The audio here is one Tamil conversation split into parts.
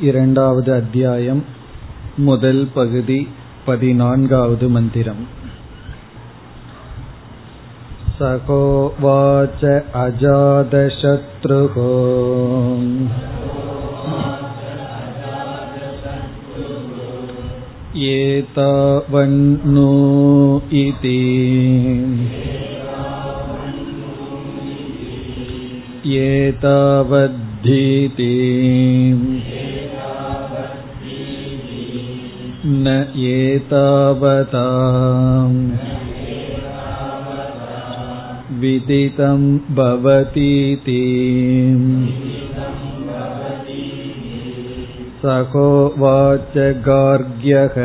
இரண்டாவது अध्यायम् முதல் பகுதி பதினான்காவது मन्दिरम् सहोवाच अजातशत्रुः एतावन्नो इति एतावद्धीति न एतावता विदितं भवतीति सहोवाच गार्ग्यः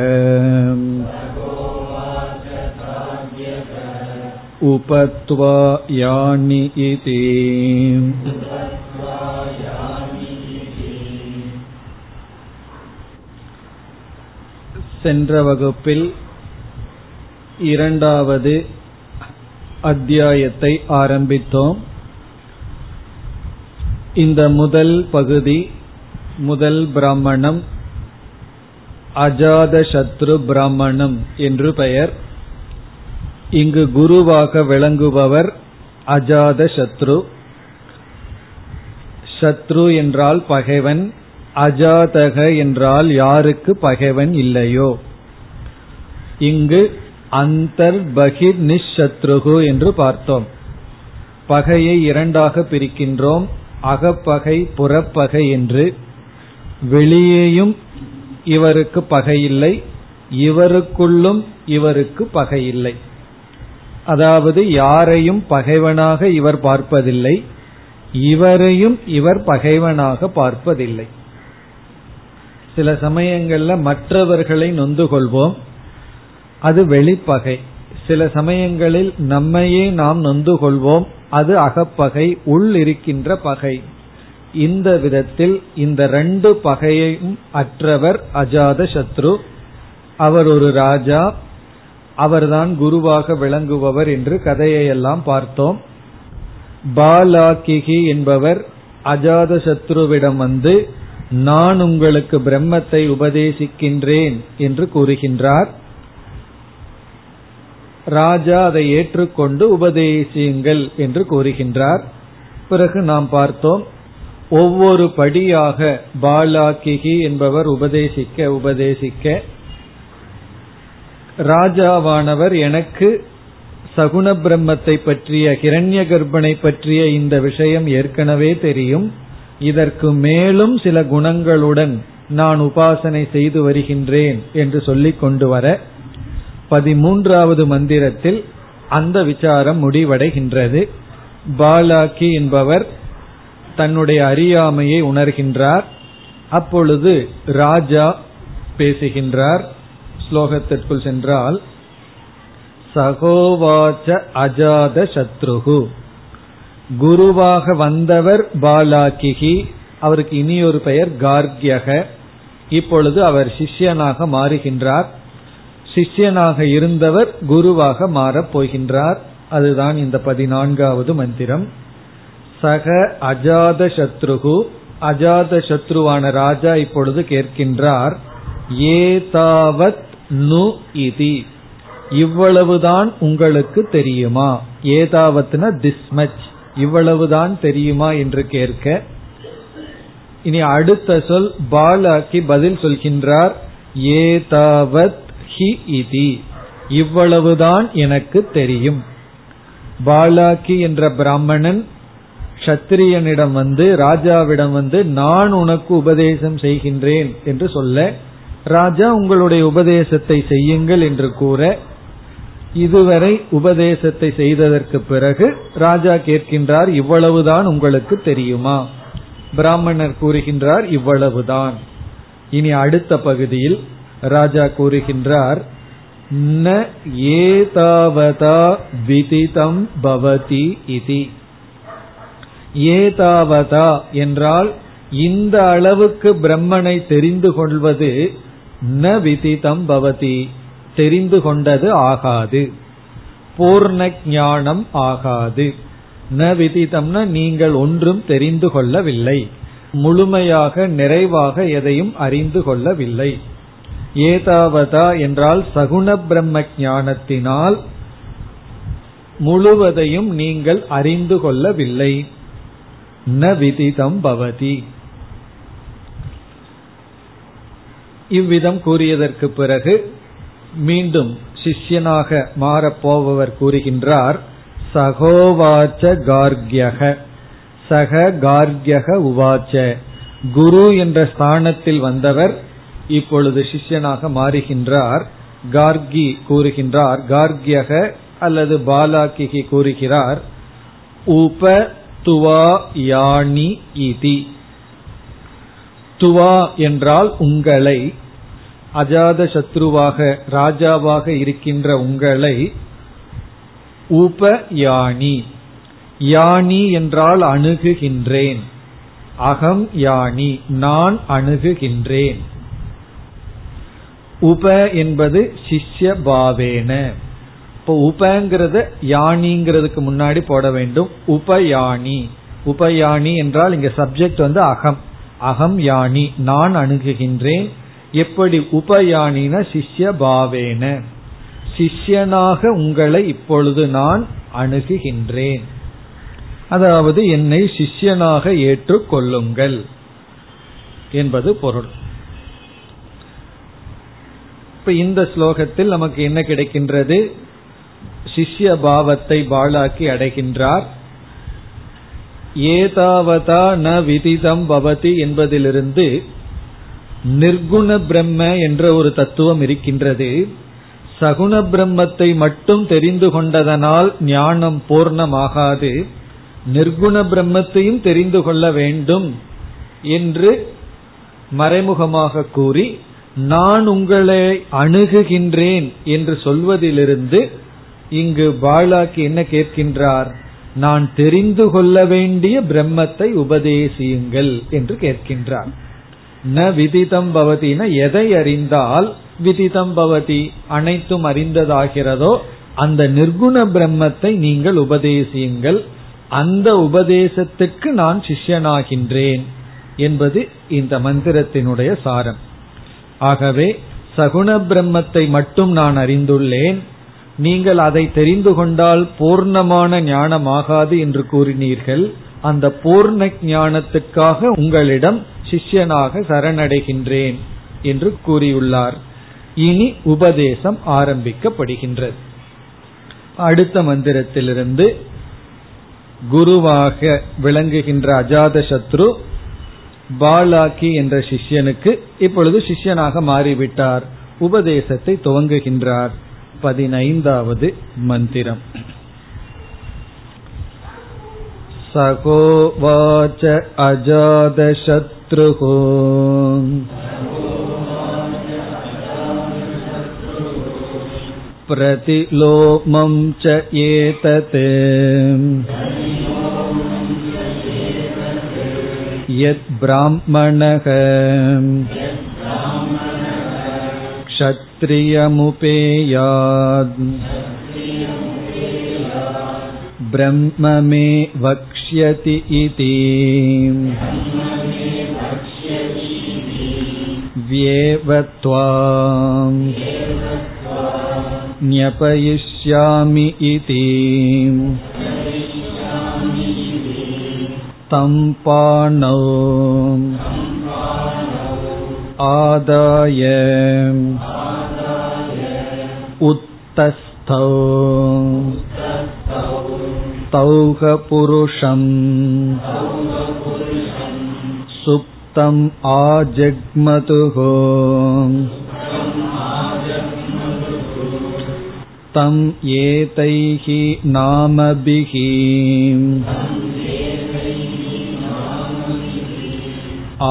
उपत्वा यानि इति சென்ற வகுப்பில் இரண்டாவது அத்தியாயத்தை ஆரம்பித்தோம். இந்த முதல் பகுதி முதல் பிராமணம் அஜாதசத்ரு பிராமணம் என்று பெயர். இங்கு குருவாக விளங்குபவர் அஜாதசத்ரு சத்ரு என்றால் பகைவன் அஜாதக என்றால் யாருக்கு பகைவன் இல்லையோ? இங்கு அந்தர் பகிர் நிஷத்ருகு என்று பார்த்தோம். பகையை இரண்டாக பிரிக்கின்றோம். அகப்பகை புறப்பகை என்று. வெளியேயும் இவருக்கு பகையில்லை. இவருக்குள்ளும் இவருக்கு பகை இல்லை அதாவது யாரையும் பகைவனாக இவர் பார்ப்பதில்லை. இவரையும் இவர் பகைவனாக பார்ப்பதில்லை. சில சமயங்கள்ல மற்றவர்களை நொந்து கொள்வோம் அது வெளிப்பகை. சில சமயங்களில் நம்மையே நாம் நொந்து கொள்வோம் அது அகப்பகை உள் இருக்கின்ற பகை. இந்த விதத்தில் இந்த ரெண்டு பகையையும் அற்றவர் அஜாத சத்ரு. அவர் ஒரு ராஜா. அவர்தான் குருவாக விளங்குபவர் என்று கதையெல்லாம் பார்த்தோம். பாலாக்கிகி என்பவர் அஜாத சத்ருவிடம் வந்து நான் உங்களுக்கு பிரம்மத்தை உபதேசிக்கின்றேன் என்று கூறுகின்றார். ராஜா அதை ஏற்றுக்கொண்டு உபதேசியுங்கள் என்று கூறுகின்றார். பிறகு நாம் பார்த்தோம் ஒவ்வொரு படியாக பாலாக்கிகி என்பவர் உபதேசிக்க உபதேசிக்க ராஜாவானவர் எனக்கு சகுண பிரம்மத்தை பற்றிய கிரண்ய கர்ப்பனை பற்றிய இந்த விஷயம் ஏற்கனவே தெரியும். இதற்கு மேலும் சில குணங்களுடன் நான் உபாசனை செய்து வருகின்றேன் என்று சொல்லிக் கொண்டு வர பதிமூன்றாவது மந்திரத்தில் அந்த விசாரம் முடிவடைகின்றது. பாலாக்கி என்பவர் தன்னுடைய அறியாமையை உணர்கின்றார். அப்பொழுது ராஜா பேசுகின்றார். ஸ்லோகத்திற்குள் சென்றால் சகோவாச்ச அஜாத சத்ருகு. குருவாக வந்தவர் பாலாக்கிகி. அவருக்கு இனி ஒரு பெயர் கார்கியக. இப்பொழுது அவர் சிஷ்யனாக மாறுகின்றார். சிஷ்யனாக இருந்தவர் குருவாக மாறப் போகின்றார். அதுதான் இந்த பதினான்காவது மந்திரம். சக அஜாத சத்ருகு. அஜாத சத்ருவான ராஜா இப்பொழுது கேட்கின்றார் ஏதாவத் நு இதி? இவ்வளவுதான் உங்களுக்கு தெரியுமா? ஏதாவத்னா திஸ்மச். இவ்வளவுதான் தெரியுமா என்று கேட்க இனி அடுத்த சொல் பாலாக்கி பதில் சொல்கின்றார் ஏதாவத் ஹி இதி. இவ்வளவுதான் எனக்கு தெரியும். பாலாக்கி என்ற பிராமணன் சத்திரியனிடம் வந்து ராஜாவிடம் வந்து நான் உனக்கு உபதேசம் செய்கின்றேன் என்று சொல்ல ராஜா உங்களுடைய உபதேசத்தை செய்யுங்கள் என்று கூற இதுவரை உபதேசத்தை செய்ததற்கு பிறகு ராஜா கேட்கின்றார் இவ்வளவுதான் உங்களுக்கு தெரியுமா? பிராமணர் கூறுகின்றார் இவ்வளவுதான். இனி அடுத்த பகுதியில் ராஜா கூறுகின்றார் ந ஏதாவதா விதிதம் பவதி இதி. ஏதாவதா என்றால் இந்த அளவுக்கு பிரம்மனை தெரிந்து கொள்வது ந விதிதம் பவதி. தெரிந்து கொண்டது ஆகாது. பூர்ண ஞானம் ஆகாது. ந விதிதம்னா நீங்கள் ஒன்றும் தெரிந்து கொள்ளவில்லை. முழுமையாக நிறைவாக எதையும் அறிந்து கொள்ளவில்லை. ஏதாவதா என்றால் சகுண பிரம்ம ஞானத்தினால் முழுவதையும் நீங்கள் அறிந்து கொள்ளவில்லை. ந விதிதம் பவதி. இவ்விதம் கூறியதற்கு பிறகு மீண்டும் சிஷ்யனாக மாறப்போபவர் கூறுகின்றார் சகோவாச்ச கார்கியக சக கார்கியக உவாச்ச. குரு என்ற ஸ்தானத்தில் வந்தவர் இப்பொழுது சிஷ்யனாக மாறுகின்றார். கார்கி கூறுகின்றார் கார்கியக அல்லது பாலாக்கிகி கூறுகிறார் உப துவா யானி இதி. துவா என்றால் உங்களை அஜாத சத்ருவாக ராஜாவாக இருக்கின்ற உங்களை உப யானி யானி என்றால் அணுகுகின்றேன். அகம் யானி நான் அணுகுகின்றேன். உப என்பது சிஷ்ய பாவேன. இப்போ உபங்கிறத யானிங்கிறதுக்கு முன்னாடி போட வேண்டும். உபயானி. உபயானி என்றால் இங்க சப்ஜெக்ட் வந்து அகம். அகம் யானி நான் அணுகுகின்றேன். எப்படி உபயானின சிஷ்ய பாவேன? சிஷ்யனாக உங்களை இப்பொழுது நான் அணுகுகின்றேன். அதாவது என்னை சிஷ்யனாக ஏற்றுக்கொள்ளுங்கள் என்பது பொருள். இப்ப இந்த ஸ்லோகத்தில் நமக்கு என்ன கிடைக்கின்றது? சிஷ்ய பாவத்தை பாலாக்கி அடைகின்றார். ஏதாவதா ந விதிதம் பவதி என்பதிலிருந்து நிர்குண பிரம்ம என்ற ஒரு தத்துவம் இருக்கின்றது. சகுண பிரம்மத்தை மட்டும் தெரிந்து கொண்டதனால் ஞானம் பூர்ணமாகாது. நிர்குண பிரம்மத்தையும் தெரிந்து கொள்ள வேண்டும் என்று மறைமுகமாக கூறி நான் உங்களை அணுகுகின்றேன் என்று சொல்வதிலிருந்து இங்கு பாலாக்கு என்ன கேட்கின்றார்? நான் தெரிந்து கொள்ள வேண்டிய பிரம்மத்தை உபதேசியுங்கள் என்று கேட்கின்றார். ந விதிதம் பவதினா எதை அறிந்தால் விதிதம் பவதி அனைத்தும் அறிந்ததாகிறதோ அந்த நிர்குண பிரம்மத்தை நீங்கள் உபதேசியுங்கள். அந்த உபதேசத்துக்கு நான் சிஷ்யனாகின்றேன் என்பது இந்த மந்திரத்தினுடைய சாரம். ஆகவே சகுண பிரம்மத்தை மட்டும் நான் அறிந்துள்ளேன். நீங்கள் அதை தெரிந்து கொண்டால் பூர்ணமான ஞானமாகாது என்று கூறினீர்கள். அந்த பூர்ண ஞானத்துக்காக உங்களிடம் சிஷ்யனாக சரணடைகின்றேன் என்று கூறியுள்ளார். இனி உபதேசம் ஆரம்பிக்கப்படுகின்றது. அடுத்த மந்திரத்திலிருந்து குருவாக விளங்குகின்ற அஜாத சத்ரு பாலாக்கி என்ற சிஷ்யனுக்கு இப்பொழுது சிஷ்யனாக மாறிவிட்டார். உபதேசத்தை துவங்குகின்றார். பதினைந்தாவது மந்திரம். सकोवाच अजातशत्रुः प्रतिलोमं च एतत् यद्ब्राह्मणः क्षत्रियमुपेयात् ब्रह्म मे वक्ष्यति इति व्येवत्वा ज्ञपयिष्यामि इति तं पाणौ आदाय उत्तस्थौ तौह पुरुषम् सुप्तम् आजग्मतुः तम् एतैः नामभिः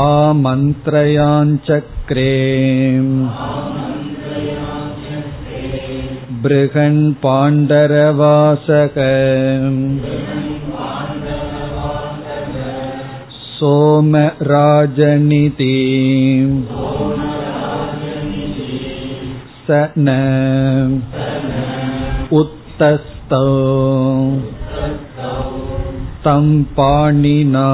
आमन्त्रयाञ्चक्रे बृहन् पाण्डरवासक सोमराजनिति स न उत्तस्तौ तं पाणिना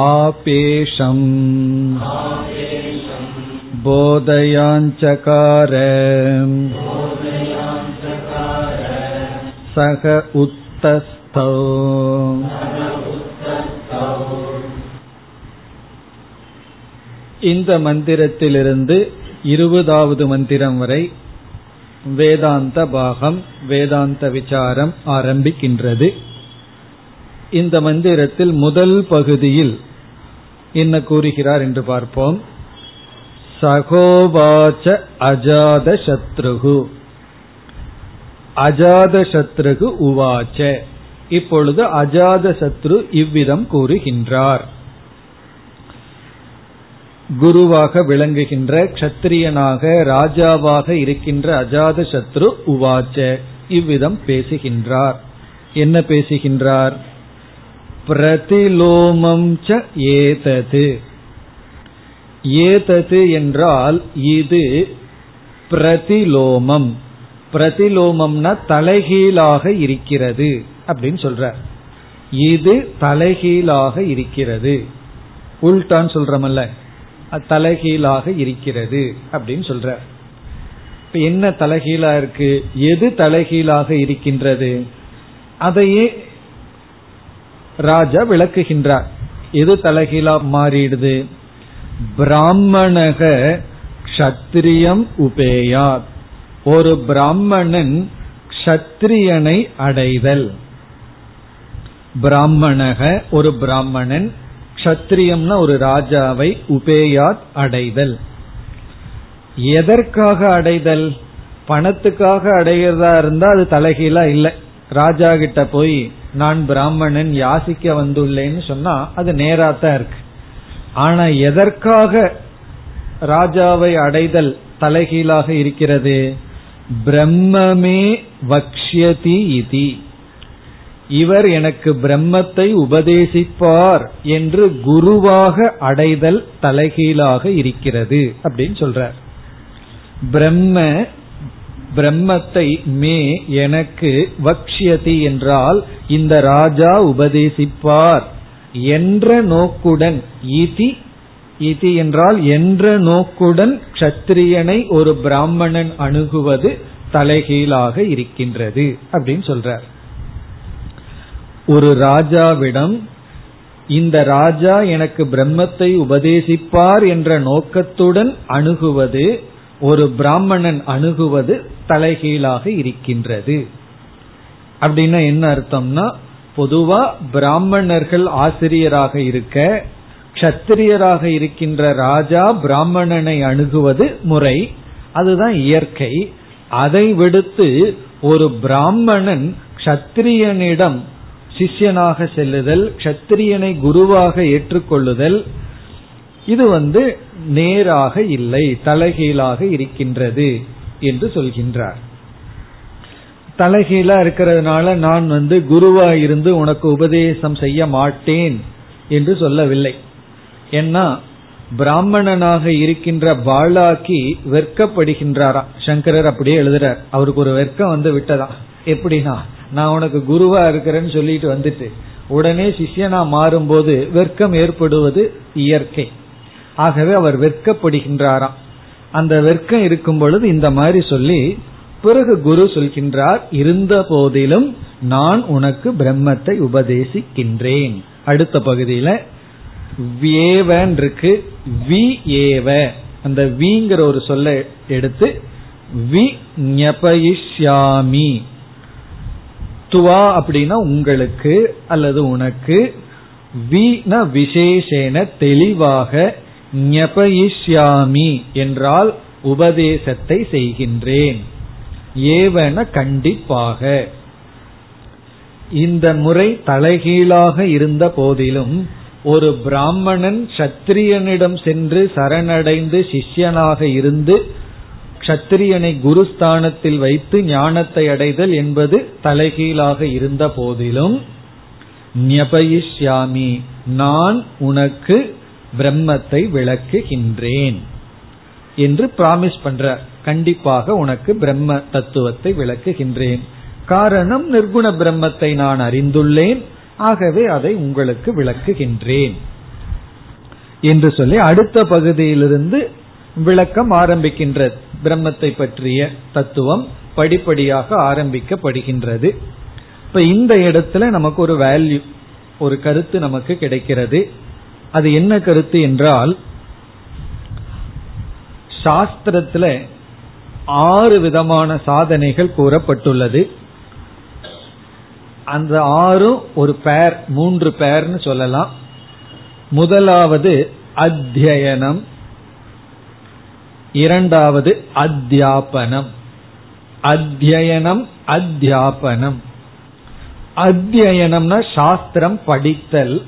आपेशम् बोधयाञ्चकार सह उत्तस्थौ இந்த மந்திரத்திலிருந்து இருபதாவது மந்திரம் வரை வேதாந்த பாகம் வேதாந்த விசாரம் ஆரம்பிக்கின்றது இந்த மந்திரத்தில் முதல் பகுதியில் என்ன கூறுகிறார் என்று பார்ப்போம் சகோவாச்ச அஜாத சத்ருகு அஜாத சத்ருகு உவாச்ச. இப்பொழுது அஜாத சத்ரு இவ்விதம் கூறுகின்றார். குருவாக விளங்குகின்ற க்ஷத்திரியனாக ராஜாவாக இருக்கின்ற அஜாத சத்ரு உவாச்ச. இவ்விதம் பேசுகின்றார். என்ன பேசுகின்றார்? பிரதிலோமம் ச ஏதது. ஏதது என்றால் இது பிரதிலோமம். பிரதிலோமம்னா தலைகீழாக இருக்கிறது அப்படின்னு சொல்றார் இது தலைகீழாக இருக்கிறது. உல்டான்னு சொல்றமல்ல தலைகீழாக இருக்கிறது அப்படின்னு சொல்ற. இப்ப என்ன தலைகீழா இருக்கு? எது தலைகீழாக இருக்கின்றது? அதையே ராஜா விளக்குகின்றார். எது தலைகீழா மாறிடுது? பிராமணக கஷத்திரியம் உபேயாத். ஒரு பிராமணன் கஷத்திரியனை அடைதல். பிராமணக ஒரு பிராமணன் கஷத்திரியம்னா ஒரு ராஜாவை உபேயாத் அடைதல். எதற்காக அடைதல்? பணத்துக்காக அடைகிறதா இருந்தா அது தலைகீழா இல்லை. ராஜா கிட்ட போய் நான் பிராமணன் யாசிக்க வந்துள்ளேன்னு சொன்னா அது நேராத்தான் இருக்கு. ஆனா எதற்காக ராஜாவை அடைதல் தலைகீழாக இருக்கிறது? பிரம்மமே வக்ஷியதி இதி. இவர் எனக்கு பிரம்மத்தை உபதேசிப்பார் என்று குருவாக அடைதல் தலைகீழாக இருக்கிறது அப்படின்னு சொல்றார். பிரம்ம பிரம்மத்தை மே எனக்கு வக்ஷியதி என்றால் இந்த ராஜா உபதேசிப்பார். என்ற நோக்குடன் இதி இதி என்றால் என்ற நோக்குடன் க்ஷத்திரியனை ஒரு பிராமணன் அணுகுவது தலைகீழாக இருக்கின்றது அப்படின்னு சொல்றார். ஒரு ராஜாவிடம் இந்த ராஜா எனக்கு பிரம்மத்தை உபதேசிப்பார் என்ற நோக்கத்துடன் அணுகுவது ஒரு பிராமணன் அணுகுவது தலைகீழாக இருக்கின்றது. அப்படின்னா என்ன அர்த்தம்னா பொதுவா பிராமணர்கள் ஆசிரியராக இருக்க கத்திரியராக இருக்கின்ற ராஜா பிராமணனை அணுகுவது முறை அதுதான் இயற்கை. அதை விடுத்து ஒரு பிராமணன் கத்திரியனிடம் சிஷ்யனாக செல்லுதல் கத்திரியனை குருவாக ஏற்றுக்கொள்ளுதல் இது வந்து நேராக இல்லை தலைகீழாக இருக்கின்றது என்று சொல்கின்றார். தலைகீழா இருக்கிறதுனால நான் வந்து குருவா இருந்து உனக்கு உபதேசம் செய்ய மாட்டேன் என்று சொல்லவில்லை. ஏன்னா பிராமணனாக இருக்கின்ற பாலாக்கி வெட்கப்படுகின்றாரா? சங்கரர் அப்படியே எழுதுறார். அவருக்கு ஒரு வெட்கம் வந்து விட்டதா? எப்படின்னா நான் உனக்கு குருவா இருக்கிறேன்னு சொல்லிட்டு வந்துட்டு உடனே சிஷ்யனா மாறும்போது வெட்கம் ஏற்படுவது இயற்கை. ஆகவே அவர் வெட்கப்படுகின்றாராம். அந்த வெட்கம் இருக்கும் பொழுது இந்த மாதிரி சொல்லி பிறகு குரு சொல்கின்றார் இருந்த போதிலும் நான் உனக்கு பிரம்மத்தை உபதேசிக்கின்றேன். அடுத்த பகுதியில வேவன்றிருக்கு வி ஏவ அந்த விங்கிற ஒரு சொல்ல எடுத்து வி ஞபயிஷ்யாமி துவா அப்படின்னா உங்களுக்கு அல்லது உனக்கு வீண விசேஷேன தெளிவாக ஞபயிஷ்யாமி என்றால் உபதேசத்தை செய்கின்றேன். ஏவன கண்டிப்பாக. இந்த முறை தலைகீழாக இருந்த போதிலும் ஒரு பிராமணன் சத்திரியனிடம் சென்று சரணடைந்து சிஷ்யனாக இருந்து க்ஷத்திரியனை குருஸ்தானத்தில் வைத்து ஞானத்தை அடைதல் என்பது தலைகீழாக இருந்த போதிலும் ஞபயிஷ்யாமி நான் உனக்கு பிரம்மத்தை விளக்குகின்றேன் என்று பிராமிஸ் பண்ற கண்டிப்பாக உனக்கு பிரம்ம தத்துவத்தை விளக்குகின்றேன். காரணம் நிர்குண பிரம்மத்தை நான் அறிந்துள்ளேன். ஆகவே அதை உங்களுக்கு விளக்குகின்றேன். என்று சொல்லி அடுத்த பகுதியிலிருந்து விளக்கம் ஆரம்பிக்கின்றது பிரம்மத்தை பற்றிய தத்துவம் படிப்படியாக ஆரம்பிக்கப்படுகின்றது. இப்ப இந்த இடத்துல நமக்கு ஒரு வேல்யூ ஒரு கருத்து நமக்கு கிடைக்கிறது. அது என்ன கருத்து என்றால் சாஸ்திரத்துல ஆறு விதமான சாதனைகள் கூறப்பட்டுள்ளது. அந்த ஆறும் ஒரு பேர் மூன்று பேர்னு சொல்லலாம். முதலாவது அத்தியனம். இரண்டாவது அத்தியாபனம். அத்தியனம் அத்தியாபனம். அத்தியனம்னா சாஸ்திரம் படித்தல்.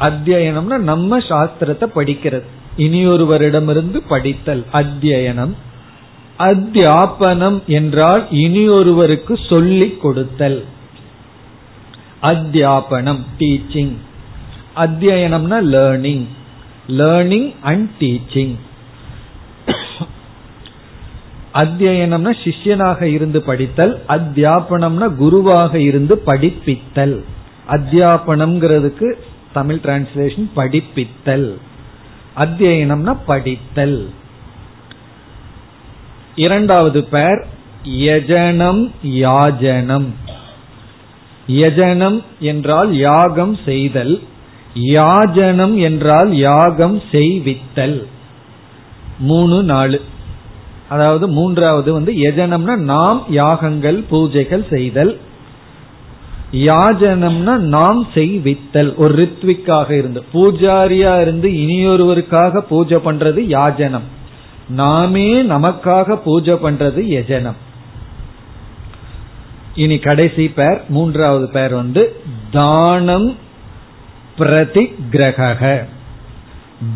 அத்தியனம்னா நம்ம சாஸ்திரத்தை படிக்கிறது. இனியொருவரிடமிருந்து படித்தல் அத்தியனம். அத்தியாபனம் என்றால் இனியொருவருக்கு சொல்லிக் கொடுத்தல். அத்தியாபனம் டீச்சிங் அத்தியனம்னா லேர்னிங் லேர்னிங் அண்ட் டீச்சிங் அத்தியனம்னா சிஷ்யனாக இருந்து படித்தல் அத்தியாபனம்னா குருவாக இருந்து படிப்பித்தல். அத்தியாபனம்ங்கிறதுக்கு தமிழ் டிரான்ஸ்லேஷன் படிப்பித்தல். அத்தியனம்னா படித்தல். இரண்டாவது பேர் யஜனம் யாஜனம். யஜனம் என்றால் யாகம் செய்தல் யாஜனம் என்றால் யாகம் செய்வித்தல். மூணு நாலு. அதாவது மூன்றாவது வந்து யஜனம்னா நாம் யாகங்கள் பூஜைகள் செய்தல். யாஜனம்னா நாம் செய்வித்தல் ஒரு ரித்விக்காக இருந்து. பூஜாரியா இருந்து இனியொருவருக்காக பூஜை பண்றது யாஜனம். நாமே நமக்காக பூஜை பண்றது யஜனம். இனி கடைசி பேர் மூன்றாவது பேர் வந்து தானம் பிரதி கிரக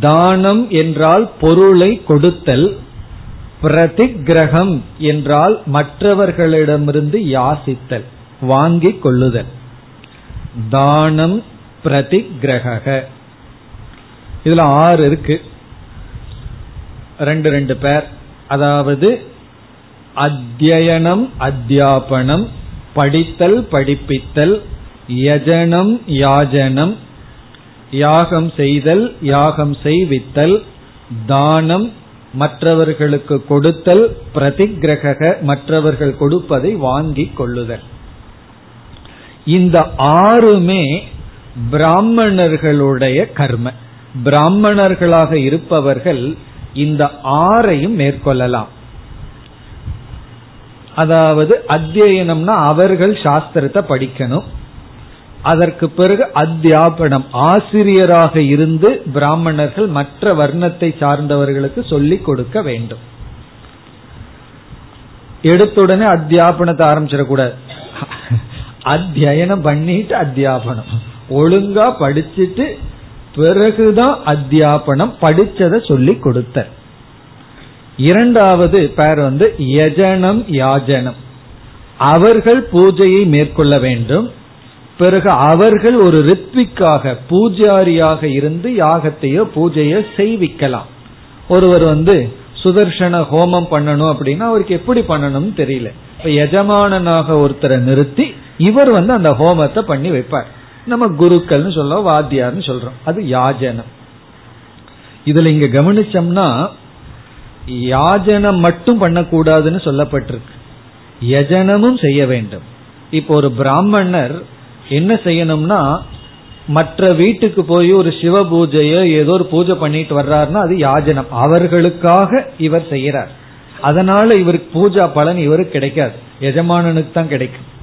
தானம் என்றால் பொருளை கொடுத்தல் பிரதிகிரகம் என்றால் மற்றவர்களிடமிருந்து யாசித்தல் வாங்கிக் கொள்ளுதல். தானம் பிரதிகிரக இதுல ஆறு இருக்கு. ரெண்டு ரெண்டு பேர். அதாவது அத்தியனம் அத்தியாபனம் படித்தல் படிப்பித்தல் யஜனம் யாஜனம் யாகம் செய்தல் யாகம் செய்வித்தல் தானம் மற்றவர்களுக்கு கொடுத்தல் பிரதிகிரக மற்றவர்கள் கொடுப்பதை வாங்கிக் கொள்ளுதல். இந்த ஆறுமே பிராமணர்களுடைய கர்ம. பிராமணர்களாக இருப்பவர்கள் இந்த ஆறையும் மேற்கொள்ளலாம். அதாவது அத்தியனம்னா அவர்கள் சாஸ்திரத்தை படிக்கணும். அதற்கு பிறகு அத்தியாபனம் ஆசிரியராக இருந்து பிராமணர்கள் மற்ற வர்ணத்தை சார்ந்தவர்களுக்கு சொல்லிக் கொடுக்க வேண்டும். எடுத்துடனே அத்தியாபனத்தை ஆரம்பிச்சிடக்கூடாது. அத்தியனம் பண்ணிட்டு அத்தியாபனம். ஒழுங்கா படிச்சுட்டு பிறகுதான் அத்தியாபனம் படிச்சதை சொல்லி கொடுத்த இரண்டாவது பேர் வந்து யஜனம் யாஜனம். அவர்கள் பூஜையை மேற்கொள்ள வேண்டும். பிறகு அவர்கள் ஒரு ரித்விக்காக பூஜாரியாக இருந்து யாகத்தையோ பூஜையோ செய்விக்கலாம். ஒருவர் வந்து சுதர்சன ஹோமம் பண்ணணும் அப்படின்னா அவருக்கு எப்படி பண்ணணும்னு தெரியல. இப்ப எஜமானனாக ஒருத்தரை நிறுத்தி இவர் வந்து அந்த ஹோமத்தை பண்ணி வைப்பார். நம்ம குருக்கள்னு சொல்றோம் வாத்தியார்னு சொல்றோம். அது யாஜனம். இதுல இங்க கவனிச்சோம்னா யாஜனம் மட்டும் பண்ணக்கூடாதுன்னு சொல்லப்பட்டிருக்கு. யஜனமும் செய்ய வேண்டும். இப்போ ஒரு பிராமணர் என்ன செய்யணும்னா மற்ற வீட்டுக்கு போய் ஒரு சிவ பூஜையோ ஏதோ ஒரு பூஜை பண்ணிட்டு வர்றாருன்னா அது யாஜனம். அவர்களுக்காக இவர் செய்யறார். அதனால இவருக்கு பூஜா பலன் இவருக்கு கிடைக்காது. எஜமானனுக்கு தான் கிடைக்கும்.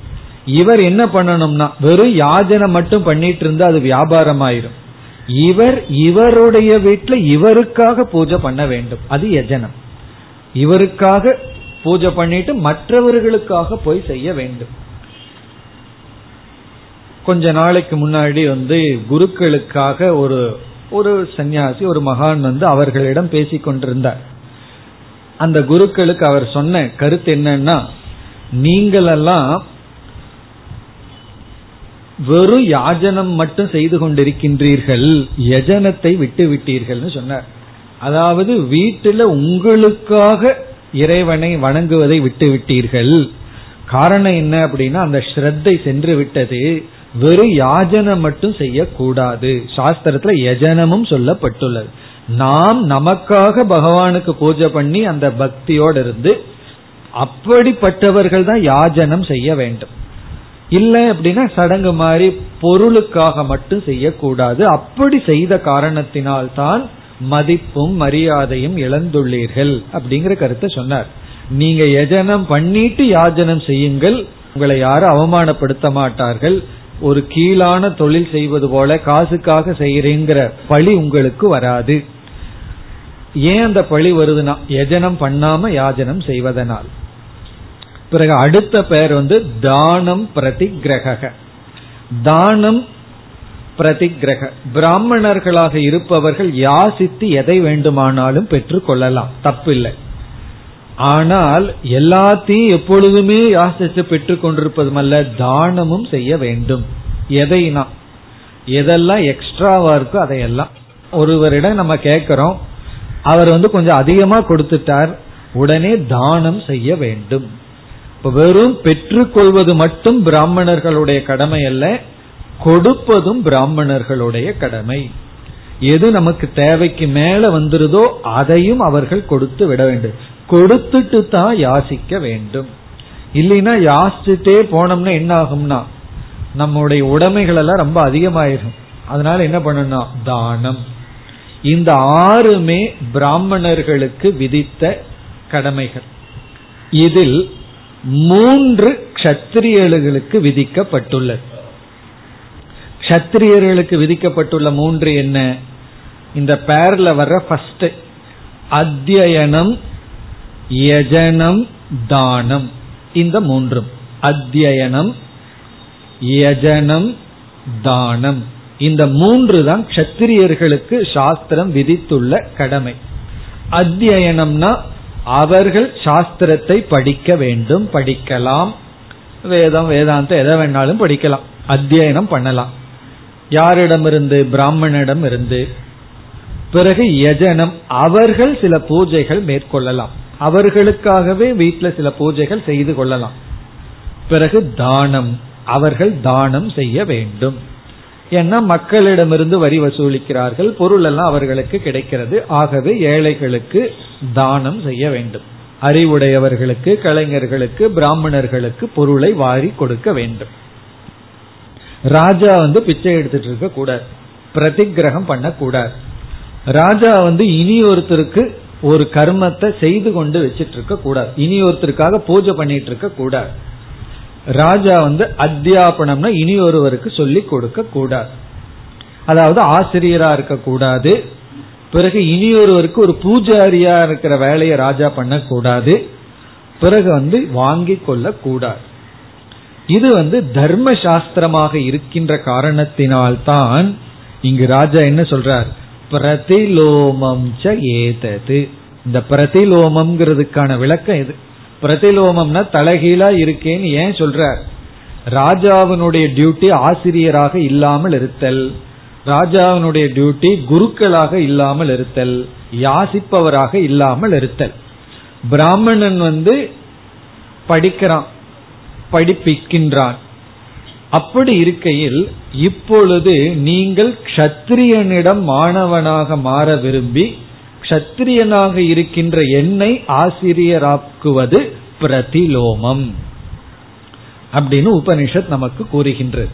இவர் என்ன பண்ணணும்னா வெறும் யாஜனை மட்டும் பண்ணிட்டு இருந்தா அது வியாபாரம் ஆயிரும் இவர் இவருடைய வீட்டுல இவருக்காக பூஜை பண்ண வேண்டும். அது யஜனம். இவருக்காக பூஜை பண்ணிட்டு மற்றவர்களுக்காக போய் செய்ய வேண்டும். கொஞ்ச நாளைக்கு முன்னாடி வந்து குருக்களுக்காக ஒரு ஒரு சன்னியாசி ஒரு மகான் வந்து அவர்களிடம் பேசிக் கொண்டிருந்தார். அந்த குருக்களுக்கு அவர் சொன்ன கருத்து என்னன்னா நீங்களெல்லாம் வெறும் யாஜனம் மட்டும் செய்து கொண்டிருக்கின்றீர்கள் யஜனத்தை விட்டு விட்டீர்கள்னு சொன்னார். அதாவது வீட்டில் உங்களுக்காக இறைவனை வணங்குவதை விட்டு விட்டீர்கள். காரணம் என்ன அப்படின்னா அந்த ஸ்ரத்தை சென்று விட்டது வெறும் யாஜனம் மட்டும் செய்யக்கூடாது. சாஸ்திரத்துல யஜனமும் சொல்லப்பட்டுள்ளது. நாம் நமக்காக பகவானுக்கு பூஜை பண்ணி அந்த பக்தியோடு இருந்து அப்படிப்பட்டவர்கள் தான் யாஜனம் செய்ய வேண்டும். இல்லை அப்படின்னா சடங்கு மாதிரி பொருளுக்காக மட்டும் செய்யக்கூடாது. அப்படி செய்த காரணத்தினால் தான் மதிப்பும் மரியாதையும் இழந்துள்ளீர்கள் அப்படிங்கிற கருத்தை சொன்னார். நீங்க யஜனம் பண்ணிட்டு யாஜனம் செய்யுங்கள். உங்களை யாரும் அவமானப்படுத்த மாட்டார்கள். ஒரு கீழான தொழில் செய்வது போல காசுக்காக செய்யறேங்கிற பழி உங்களுக்கு வராது. ஏன் அந்த பழி வருதுன்னா யஜனம் பண்ணாம யாஜனம் செய்வதனால். பிறகு அடுத்த பெயர் வந்து தானம் பிரதிகிரக தானம் பிரதிகிரக. பிராமணர்களாக இருப்பவர்கள் யாசித்து எதை வேண்டுமானாலும் பெற்றுக்கொள்ளலாம் தப்பில்லை. ஆனால் எல்லாத்தையும் எப்பொழுதுமே யாசித்து பெற்றுக் கொண்டிருப்பதும் அல்ல தானமும் செய்ய வேண்டும். எதைனா? எதெல்லாம் எக்ஸ்ட்ராவா இருக்கோ அதையெல்லாம். ஒருவரிடம் நம்ம கேட்கிறோம். அவர் வந்து கொஞ்சம் அதிகமா கொடுத்துட்டார். உடனே தானம் செய்ய வேண்டும். வெறும் பெற்றுக்கொள்வது மட்டும் பிராமணர்களுடைய கடமை அல்ல கொடுப்பதும் பிராமணர்களுடைய கடமை. எது நமக்கு தேவைக்கு மேல வந்துருதோ அதையும் அவர்கள் கொடுத்து விட வேண்டும். கொடுத்துட்டு தான் யாசிக்க வேண்டும். இல்லைன்னா யாசிச்சுட்டே போனோம்னா என்ன ஆகும்னா நம்முடைய உடைமைகள் எல்லாம் ரொம்ப அதிகமாயிரும். அதனால என்ன பண்ணணும் தானம். இந்த ஆறுமே பிராமணர்களுக்கு விதித்த கடமைகள். இதில் மூன்று கஷத்திரியர்களுக்கு விதிக்கப்பட்டுள்ளது. கஷத்திரியர்களுக்கு விதிக்கப்பட்டுள்ள மூன்று என்ன? இந்த பேர்ல வர்ற ஃபர்ஸ்ட் அத்தியனம் யஜனம் தானம். இந்த மூன்றும். அத்தியனம் யஜனம் தானம். இந்த மூன்று தான் கஷத்திரியர்களுக்கு சாஸ்திரம் விதித்துள்ள கடமை. அத்தியனம்னா அவர்கள் சாஸ்திரத்தை படிக்க வேண்டும் படிக்கலாம். வேதம் வேதாந்தம் எதை வேணாலும் படிக்கலாம். அத்தியனம் பண்ணலாம். யாரிடமிருந்து? பிராமணனிடம் இருந்து. பிறகு யஜனம். அவர்கள் சில பூஜைகள் மேற்கொள்ளலாம். அவர்களுக்காகவே வீட்டில் சில பூஜைகள் செய்து கொள்ளலாம். பிறகு தானம். அவர்கள் தானம் செய்ய வேண்டும். ஏன்னா மக்களிடமிருந்து வரி வசூலிக்கிறார்கள் பொருள் எல்லாம் அவர்களுக்கு கிடைக்கிறது. ஆகவே ஏழைகளுக்கு தானம் செய்ய வேண்டும். அறிவுடையவர்களுக்கு கலைஞர்களுக்கு பிராமணர்களுக்கு பொருளை வாரி கொடுக்க வேண்டும். ராஜா வந்து பிச்சை எடுத்துட்டு இருக்க கூடாது. பிரதிகிரகம் பண்ணக்கூடாது ராஜா வந்து இனி ஒருத்தருக்கு ஒரு கர்மத்தை செய்து கொண்டு வச்சிட்டு இருக்க கூடாது. இனி ஒருத்தருக்காக பூஜை பண்ணிட்டு இருக்க கூடாது. ராஜா வந்து அத்தியாபனம்னா இனி ஒருவருக்கு சொல்லி கொடுக்க கூடாது. அதாவது ஆசிரியரா இருக்கக்கூடாது பிறகு இனி ஒருவருக்கு ஒரு பூஜாரியா இருக்கிற வேலையை ராஜா பண்ணக்கூடாது. பிறகு வந்து வாங்கி கொள்ள கூடாது. இது வந்து தர்ம சாஸ்திரமாக இருக்கின்ற காரணத்தினால்தான் இங்கு ராஜா என்ன சொல்றார்? பிரதிலோமம் ஏதது. இந்த பிரதிலோமம்ங்கிறதுக்கான விளக்கம் இது பிரதிலோமம்னா தலைகீழா இருக்கேன்னு ஏன் சொல்றார்? ராஜாவினுடைய டியூட்டி ஆசிரியராக இல்லாமல் இருத்தல். ராஜாவினுடைய டியூட்டி குருக்களாக இல்லாமல் இருத்தல். யாசிப்பவராக இல்லாமல் இருத்தல். பிராமணன் வந்து படிக்கிறான் படிப்பிக்கின்றான். அப்படி இருக்கையில் இப்பொழுது நீங்கள் க்ஷத்திரியனிடம் மாணவனாக மாற விரும்பி க்ஷத்திரியனாக இருக்கின்ற என்னை ஆசிரியராக்குவது பிரதிலோமம் அப்படின்னு உபனிஷத் நமக்கு கூறுகின்றது.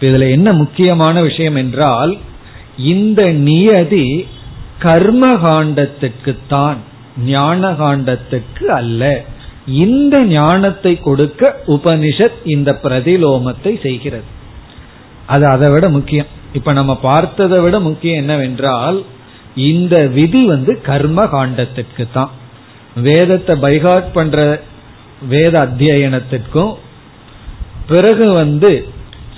இதுல என்ன முக்கியமான விஷயம் என்றால் இந்த நியதி கர்ம காண்டத்துக்குத்தான் ஞான காண்டத்துக்கு அல்ல. இந்த ஞானத்தை கொடுக்க உபனிஷத் இந்த பிரதிலோமத்தை செய்கிறது. அது அதை விட முக்கியம். இப்ப நம்ம பார்த்ததை விட முக்கியம் என்னவென்றால் இந்த விதி வந்து கர்ம காண்டத்திற்கு தான் வேதத்தை பைகாட் பண்ற வேத அத்தியனத்திற்கும் பிறகு வந்து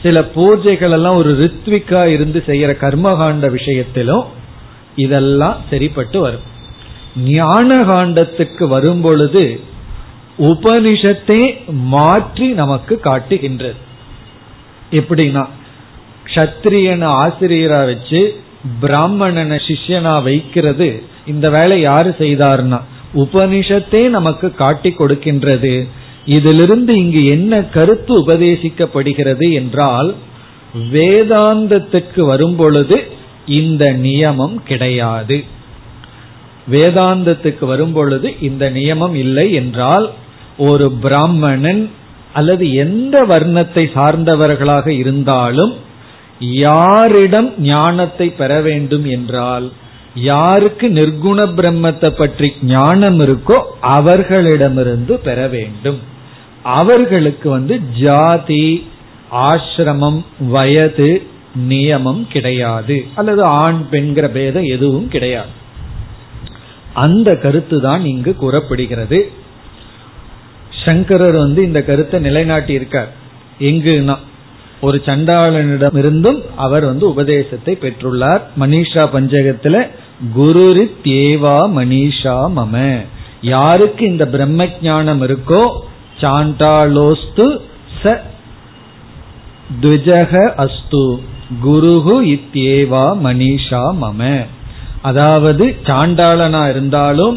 சில பூஜைகள் எல்லாம் ஒரு ரித்விக்கா இருந்து செய்யற கர்மகாண்ட விஷயத்திலும் இதெல்லாம் சரிப்பட்டு வரும். ஞான காண்டத்துக்கு வரும் பொழுது உபனிஷத்தை மாற்றி நமக்கு காட்டுகின்றது. எப்படின்னா கத்திரியனை ஆசிரியரா வச்சு பிராமணனை சிஷ்யனா வைக்கிறது இந்த வேலை யாரு செய்தார்னா உபனிஷத்தே நமக்கு காட்டி கொடுக்கின்றது. இதிலிருந்து இங்கு என்ன கருத்து உபதேசிக்கப்படுகிறது என்றால் வேதாந்தத்துக்கு வரும்பொழுது இந்த நியமம் கிடையாது. வேதாந்தத்துக்கு வரும்பொழுது இந்த நியமம் இல்லை என்றால் ஒரு பிராமணன் அல்லது எந்த வர்ணத்தை சார்ந்தவர்களாக இருந்தாலும் யாரிடம் ஞானத்தை பெற வேண்டும் என்றால் யாருக்கு நிர்குண பிரம்மத்தை பற்றி ஞானம் இருக்கோ அவர்களிடமிருந்து பெற வேண்டும். அவர்களுக்கு வந்து ஜாதி ஆசிரமம் வயது நியமம் கிடையாது. அல்லது ஆண் பெண்கிற பேதம் எதுவும் கிடையாது. அந்த கருத்து தான் இங்கு கூறப்படுகிறது. சங்கரர் வந்து இந்த கருத்தை நிலைநாட்டி இருக்கார் எங்குனா ஒரு சண்டாளனிடமிருந்தும் அவர் வந்து உபதேசத்தை பெற்றுள்ளார். மனிஷா பஞ்சகத்துல குருரி தேவா மம. யாருக்கு இந்த பிரம்ம ஜானம் இருக்கோ சாண்டாலோஸ்து ச துஜக அஸ்து. குருகு இத்தேவா மணிஷா மம. அதாவது சாண்டாளனா இருந்தாலும்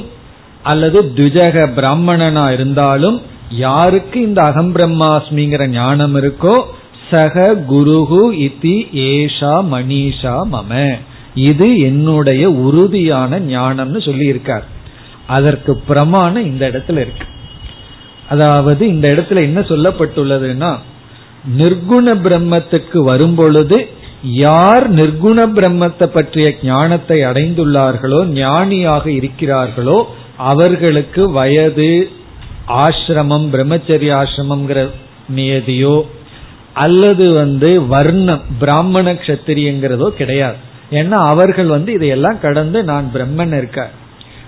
அல்லது துஜக பிராமணனா இருந்தாலும் யாருக்கு இந்த அகம் பிரம்மாஸ்மிங்கிற ஞானம் இருக்கோ சக குருகு இத்தி ஏஷா மணிஷா மம. இது என்னுடைய உறுதியான ஞானம்னு சொல்லி இருக்கார் அதற்கு பிரமாணம் இந்த இடத்துல இருக்கு. அதாவது இந்த இடத்துல என்ன சொல்லப்பட்டுள்ளதுன்னா நிர்குண பிரம்மத்துக்கு வரும்பொழுது யார் நிர்குண பிரம்மத்தை பற்றிய ஞானத்தை அடைந்துள்ளார்களோ ஞானியாக இருக்கிறார்களோ அவர்களுக்கு வயது ஆசிரமம் பிரம்மச்சரிய ஆசிரமம்ங்கிற நியதியோ அல்லது வந்து வர்ணம் பிராமண கஷத்திரியங்கிறதோ கிடையாது. ஏன்னா அவர்கள் வந்து இதையெல்லாம் கடந்து நான் பிரம்மன் இருக்க.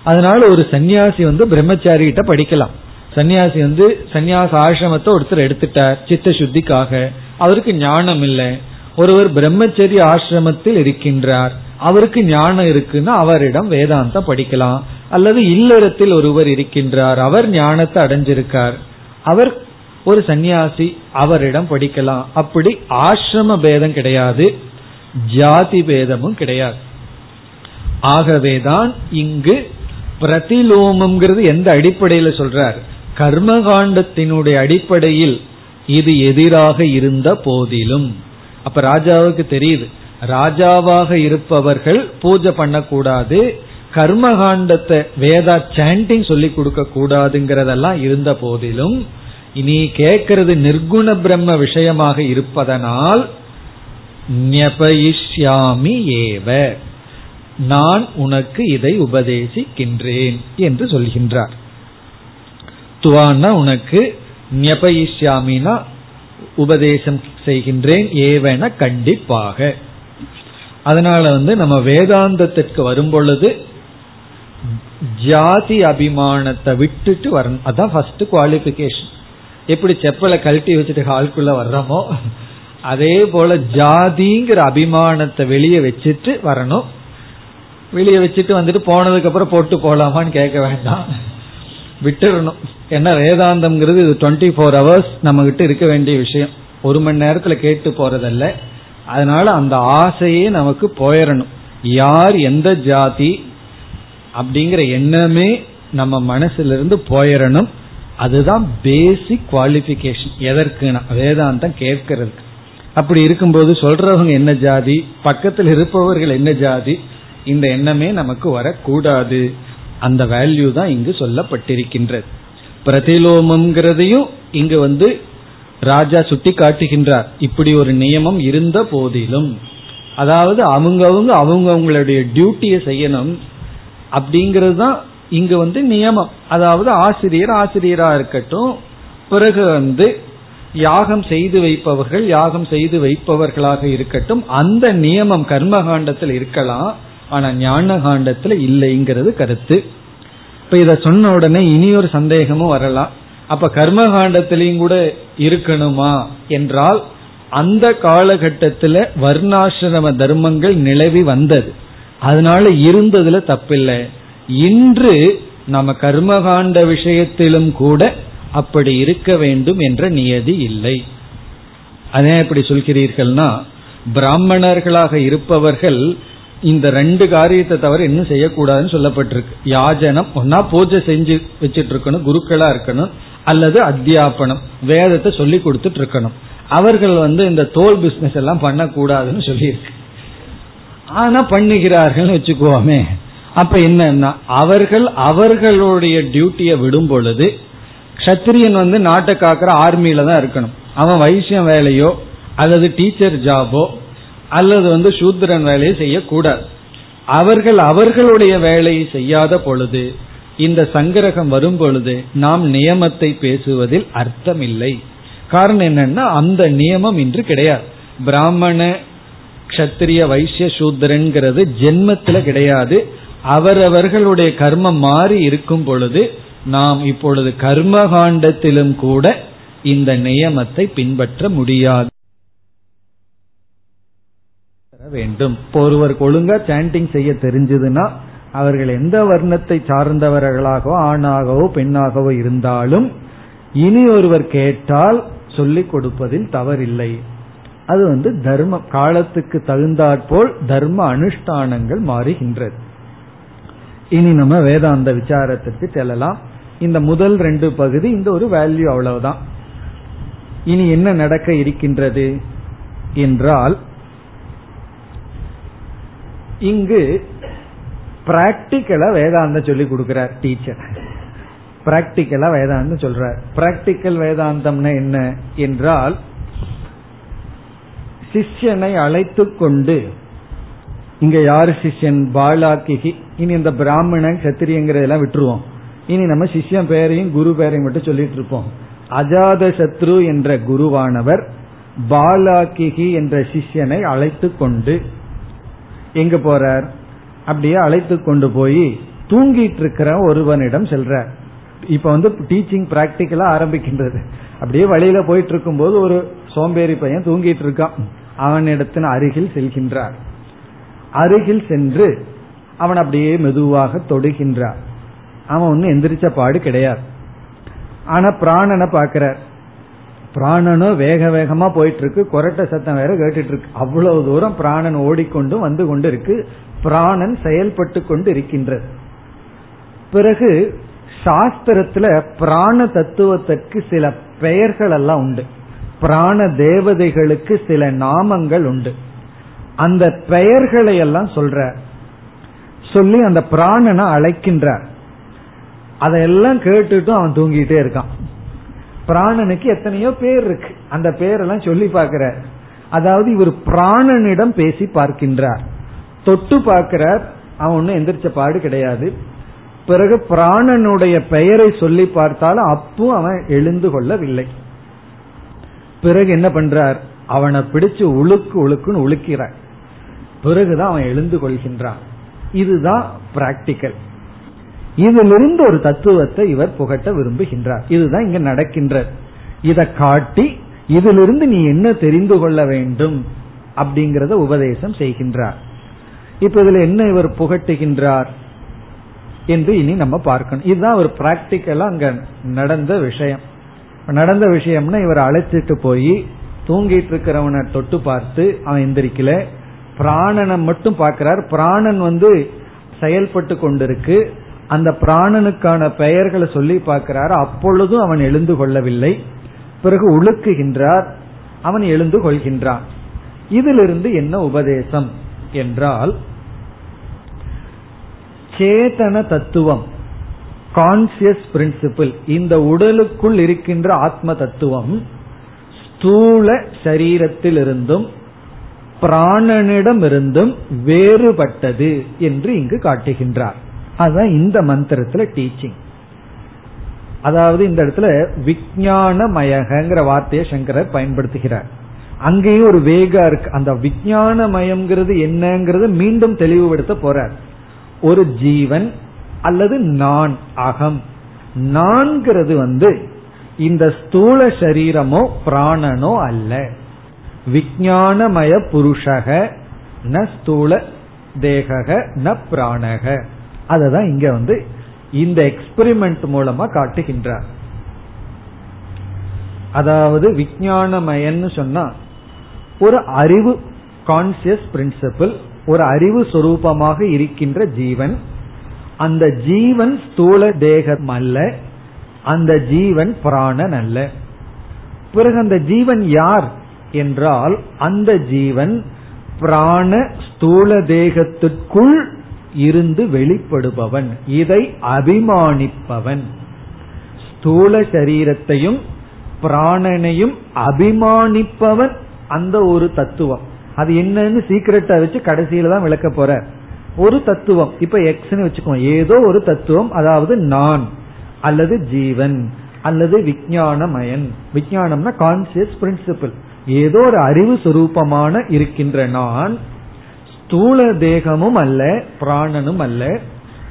அதனால ஒரு சன்னியாசி வந்து பிரம்மச்சாரி கிட்ட படிக்கலாம். சன்னியாசி வந்து சன்னியாச ஆசிரமத்தை ஒருத்தர் எடுத்துட்டார் சித்த சுத்திக்காக. அவருக்கு ஞானம் இல்லை. ஒருவர் பிரம்மச்சரிய ஆசிரமத்தில் இருக்கின்றார். அவருக்கு ஞானம் இருக்குன்னா அவரிடம் வேதாந்தம் படிக்கலாம். அல்லது இல்லறத்தில் ஒருவர் இருக்கின்றார். அவர் ஞானத்தை அடைஞ்சிருக்கார். அவர் ஒரு சந்நியாசி அவரிடம் படிக்கலாம். அப்படி ஆசிரம பேதம் கிடையாது. ஜாதி பேதமும் கிடையாது. ஆகவேதான் இங்கு பிரதிலோமம்ங்கிறது எந்த அடிப்படையில சொல்றார்? கர்மகாண்டத்தினுடைய அடிப்படையில் இது எதிராக இருந்த போதிலும். அப்ப ராஜாவுக்கு தெரியுது. ராஜாவாக இருப்பவர்கள் பூஜை பண்ணக்கூடாது கர்மகாண்டத்தை வேதா சாண்டிங் சொல்லி கொடுக்க கூடாதுங்கிறதெல்லாம் இருந்த போதிலும் இனி கேட்கறது நிர்குண பிரம்ம விஷயமாக இருப்பதனால் ஞபயிஷ்யாமி ஏவ. நான் உனக்கு இதை உபதேசிக்கின்றேன் என்று சொல்கின்றார். துவான்னா உனக்கு ஞபயிஷ்யாமினா உபதேசம் செய்கின்றேன் ஏவன கண்டிப்பாக. அதனால வந்து நம்ம வேதாந்தத்திற்கு வரும் பொழுது ஜாதி அபிமானத்தை விட்டுட்டு வரணும் அதான் ஃபர்ஸ்ட் குவாலிபிகேஷன் எப்படி செப்பலை கழட்டி வச்சுட்டு ஹால்குள்ள வர்றோமோ அதே போல ஜாதிங்கிற அபிமானத்தை வெளியே வச்சுட்டு வரணும். வெளியே வச்சுட்டு வந்துட்டு போனதுக்கு அப்புறம் போட்டு போலாமான்னு கேட்க வேண்டாம். விட்டுறணும். ஏன்னா வேதாந்தம்ங்கிறது இது டுவெண்ட்டி ஃபோர் ஹவர்ஸ் நம்ம கிட்ட இருக்க வேண்டிய விஷயம். ஒரு மணி நேரத்துல கேட்டு போறதல்ல. அதனால அந்த ஆசையே நமக்கு போயிடணும் யார் எந்த ஜாதி அப்படிங்கிற எண்ணமே நம்ம மனசுல இருந்து போயிடணும் அதுதான் பேசிக் குவாலிபிகேஷன் எதற்கு வேதாந்தம் கேட்கறதுக்கு. அப்படி இருக்கும்போது சொல்றவங்க என்ன ஜாதி பக்கத்தில் இருப்பவர்கள் என்ன ஜாதி இந்த எண்ணமே நமக்கு வரக்கூடாது. அந்த வேல்யூ தான் இங்கு சொல்லப்பட்டிருக்கின்றது. பிரதிலோமம்ங்கிறதையும் இங்கு வந்து ராஜா சுட்டி காட்டுகின்றார் இப்படி ஒரு நியமம் இருந்த போதிலும். அதாவது அவங்கவுங்க அவங்க அவங்களுடைய டியூட்டியை செய்யணும் அப்படிங்கிறது தான் இங்க வந்து நியமம். அதாவது ஆசிரியர் ஆசிரியரா இருக்கட்டும் பிறகு வந்து யாகம் செய்து வைப்பவர்கள் யாகம் செய்து வைப்பவர்களாக இருக்கட்டும் அந்த நியமம் கர்மகாண்டத்தில் இருக்கலாம் ஆனா ஞான காண்டத்துல இல்லைங்கிறது கருத்து. இப்ப இத சொன்ன உடனே இனி ஒரு சந்தேகமும் வரலாம். அப்ப கர்மகாண்டத்திலையும் கூட இருக்கணுமா என்றால் அந்த காலகட்டத்தில் வர்ணாசிரம தர்மங்கள் நிலவி வந்தது. அதனால இருந்ததுல தப்பில்லை. இன்று நம்ம கர்மகாண்ட விஷயத்திலும் கூட அப்படி இருக்க வேண்டும் என்ற நியதி இல்லை. அதே எப்படி சொல்கிறீர்கள்னா பிராமணர்களாக இருப்பவர்கள் இந்த ரெண்டு காரியத்தை தவிர இன்னும் செய்யக்கூடாதுன்னு சொல்லப்பட்டிருக்கு. யாஜனம் ஒன்னா பூஜை செஞ்சு வச்சிட்டு இருக்கணும் குருக்களா இருக்கணும் அல்லது அத்தியாபனம் வேதத்தை சொல்லி கொடுத்துட்டு இருக்கணும் அவர்கள் வந்து இந்த தோல் பிசினஸ் எல்லாம் பண்ணக்கூடாதுன்னு சொல்லியிருக்கு. ஆனா பண்ணுகிறார்கள் வச்சுக்குவோமே. அப்ப என்னன்னா அவர்கள் அவர்களுடைய டியூட்டியை விடும் பொழுது கத்திரியன் வந்து நாட்டை காக்கிற ஆர்மியில தான் இருக்கணும். அவன் வைசியம் வேலையோ அல்லது டீச்சர் ஜாபோ அல்லது வந்து சூத்திரன் வேலையை செய்யக்கூடாது. அவர்கள் அவர்களுடைய வேலையை செய்யாத பொழுது இந்த சங்கிரகம் வரும் பொழுது நாம் நியமத்தை பேசுவதில் அர்த்தமில்லை. காரணம் என்னன்னா அந்த நியமம் இன்று கிடையாது. பிராமண கஷத்திரிய வைசிய சூத்திரன்கிறது ஜென்மத்தில் கிடையாது. அவரவர்களுடைய கர்மம் மாறி இருக்கும் பொழுது நாம் இப்பொழுது கர்மகாண்டத்திலும் கூட இந்த நியமத்தை பின்பற்ற முடியாது. வேண்டும். இப்போ ஒருவருக்கு ஒழுங்கா சாண்டிங் செய்ய தெரிஞ்சதுன்னா அவர்கள் எந்த வர்ணத்தை சார்ந்தவர்களாகவோ ஆணாகவோ பெண்ணாகவோ இருந்தாலும் இனி ஒருவர் கேட்டால் சொல்லிக் கொடுப்பதில் தவறில்லை. அது வந்து தர்ம காலத்துக்கு தகுந்தாற்போல் தர்ம அனுஷ்டானங்கள் மாறுகின்றது. இனி நம்ம வேதாந்த விசாரத்திற்கு செல்லலாம். இந்த முதல் ரெண்டு பகுதி இந்த ஒரு வேல்யூ அவ்வளவுதான். இனி என்ன நடக்க இருக்கின்றது என்றால் இங்கு பிராக்டிக்கலா வேதாந்தம் சொல்லி கொடுக்கிறார் டீச்சர் பிராக்டிக்கலா வேதாந்தம் சொல்றார். பிராக்டிக்கல் வேதாந்தம்னா என்ன என்றால் சிஷ்யனை அழைத்து கொண்டு இங்க யாரு சிஷ்யன்? பாலாக்கிகி. இனி இந்த பிராமணன் சத்திரியங்கிறதெல்லாம் விட்டுருவோம். இனி நம்ம சிஷ்யன் பெயரையும் குரு பெயரையும் மட்டும் சொல்லிட்டு இருப்போம். அஜாத சத்ரு என்ற குருவானவர் பாலாக்கிகி என்ற சிஷ்யனை அழைத்து கொண்டு எங்க போறார்? அப்படியே அழைத்து கொண்டு போய் தூங்கிட்டு இருக்கிற ஒருவனிடம் செல்றார். இப்ப வந்து டீச்சிங் பிராக்டிக்கலா ஆரம்பிக்கின்றது. அப்படியே வழியில போயிட்டு இருக்கும் போது ஒரு சோம்பேறி பையன் தூங்கிட்டு இருக்கான். அவனிடத்தின் அருகில் செல்கின்றார். அருகில் சென்று அவன் அப்படியே மெதுவாக தொடுகின்றார். அவன் ஒன்னும் எந்திரிச்ச பாடு கிடையாது. ஆனா பிராணனை பாக்கிறார் பிராணனும் வேக வேகமா போயிட்டு இருக்கு கொரட்ட சத்தம் வேற கேட்டுட்டு இருக்கு அவ்வளவு தூரம் பிராணன் ஓடிக்கொண்டு வந்து கொண்டு இருக்கு பிராணன் செயல்பட்டு கொண்டு இருக்கின்றது. பிறகு சாஸ்திரத்துல பிராண தத்துவத்திற்கு சில பெயர்கள் எல்லாம் உண்டு. பிராண தேவதைகளுக்கு சில நாமங்கள் உண்டு. அந்த பெயர்களை எல்லாம் சொல்ற சொல்லி அந்த பிராணனை அழைக்கின்றார். அதையெல்லாம் கேட்டுட்டும் அவன் தூங்கிட்டே இருக்கான். பிராணனுக்கு எத்தனையோ பேர் இருக்கு. அந்த பேரெல்லாம் சொல்லி பார்க்கிற அதாவது இவர் பிராணனிடம் பேசி பார்க்கின்றார். தொட்டு பார்க்கிறார். அவன் ஒன்னும் எந்திரிச்ச பாடு கிடையாது. பிறகு பிராணனுடைய பெயரை சொல்லி பார்த்தாலும் அப்போ அவன் எழுந்து கொள்ளவில்லை. பிறகு என்ன பண்றார்? அவனை பிடிச்சு உழுக்கு உழுக்குன்னு உழுக்கிறார். பிறகுதான் அவன் எழுந்து கொள்கின்றான். இதுதான் பிராக்டிக்கல் இதிலிருந்து ஒரு தத்துவத்தை இவர் புகட்ட விரும்புகின்றார். இதுதான் இங்க நடக்கின்றது இதை காட்டி இதிலிருந்து நீ என்ன தெரிந்து கொள்ள வேண்டும் அப்படிங்கறத உபதேசம் செய்கின்றார். இப்ப இதுல என்ன இவர் புகட்டுகின்றார் என்று இனி நம்ம பார்க்கணும். இதுதான் ஒரு பிராக்டிக்கலா அங்க நடந்த விஷயம். நடந்த விஷயம்னா இவர் அழைச்சிட்டு போய் தூங்கிட்டு இருக்கிறவனை தொட்டு பார்த்து அவன் எந்திரிக்கல. பிராணனை மட்டும் பார்க்கிறார். பிராணன் வந்து செயல்பட்டு கொண்டிருக்கு. அந்த பிராணனுக்கான பெயர்களை சொல்லி பார்க்கிறார். அப்பொழுதும் அவன் எழுந்து கொள்ளவில்லை. பிறகு உழுக்குகின்றார் அவன் எழுந்து கொள்கின்றான். இதிலிருந்து என்ன உபதேசம் என்றால் சேதன தத்துவம் கான்சியஸ் பிரின்சிபிள் இந்த உடலுக்குள் இருக்கின்ற ஆத்ம தத்துவம் ஸ்தூல சரீரத்திலிருந்தும் பிராணனிடமிருந்தும் வேறுபட்டது என்று இங்கு காட்டுகின்றார். அதுதான் இந்த மந்திரத்துல டீச்சிங் அதாவது இந்த இடத்துல விஜயானமயங்கிற வார்த்தையை சங்கரர் பயன்படுத்துகிறார். அங்கேயும் ஒரு வேகா இருக்கு. அந்த விஜயானமயம்ங்கிறது என்னங்கிறது மீண்டும் தெளிவுபடுத்த போறார். ஒரு ஜீவன் அல்லது நான் அகம். நான்கிறது வந்து இந்த ஸ்தூல சரீரமோ பிராணனோ அல்ல. விஜயானமய புருஷக ந ஸ்தூல தேகக ந பிராணக. அததான் இங்க வந்து இந்த எக்ஸ்பெரிமெண்ட் மூலமா காட்டுகின்றார். அதாவது விஜயானமயன்னு சொன்னா ஒரு அறிவு கான்சியஸ் பிரின்சிபிள் ஒரு அறிவு சுரூபமாக இருக்கின்ற ஜீவன் அந்த ஜீவன் ஸ்தூல தேகம் அல்ல அந்த ஜீவன் பிராணன் அல்ல. பிறகு அந்த ஜீவன் யார் என்றால் அந்த ஜீவன் பிராண ஸ்தூல தேகத்திற்குள் இருந்து வெளிப்படுபவன். இதை அபிமானிப்பவன். ஸ்தூல சரீரத்தையும் பிராணனையும் அபிமானிப்பவன் அந்த ஒரு தத்துவம். அது என்னன்னு சீக்கிரட்டா வச்சு கடைசியில தான் விளக்க போற. ஒரு தத்துவம். இப்ப எக்ஸ்னு வச்சுக்கோ ஏதோ ஒரு தத்துவம் அதாவது நான் அல்லது ஜீவன் அல்லது விஞ்ஞானமயன். விஜயானம்னா கான்சியஸ் பிரின்சிபிள் ஏதோ ஒரு அறிவு சுரூபமான இருக்கின்ற நான் ஸ்தூல தேகமும் அல்ல பிராணனும் அல்ல.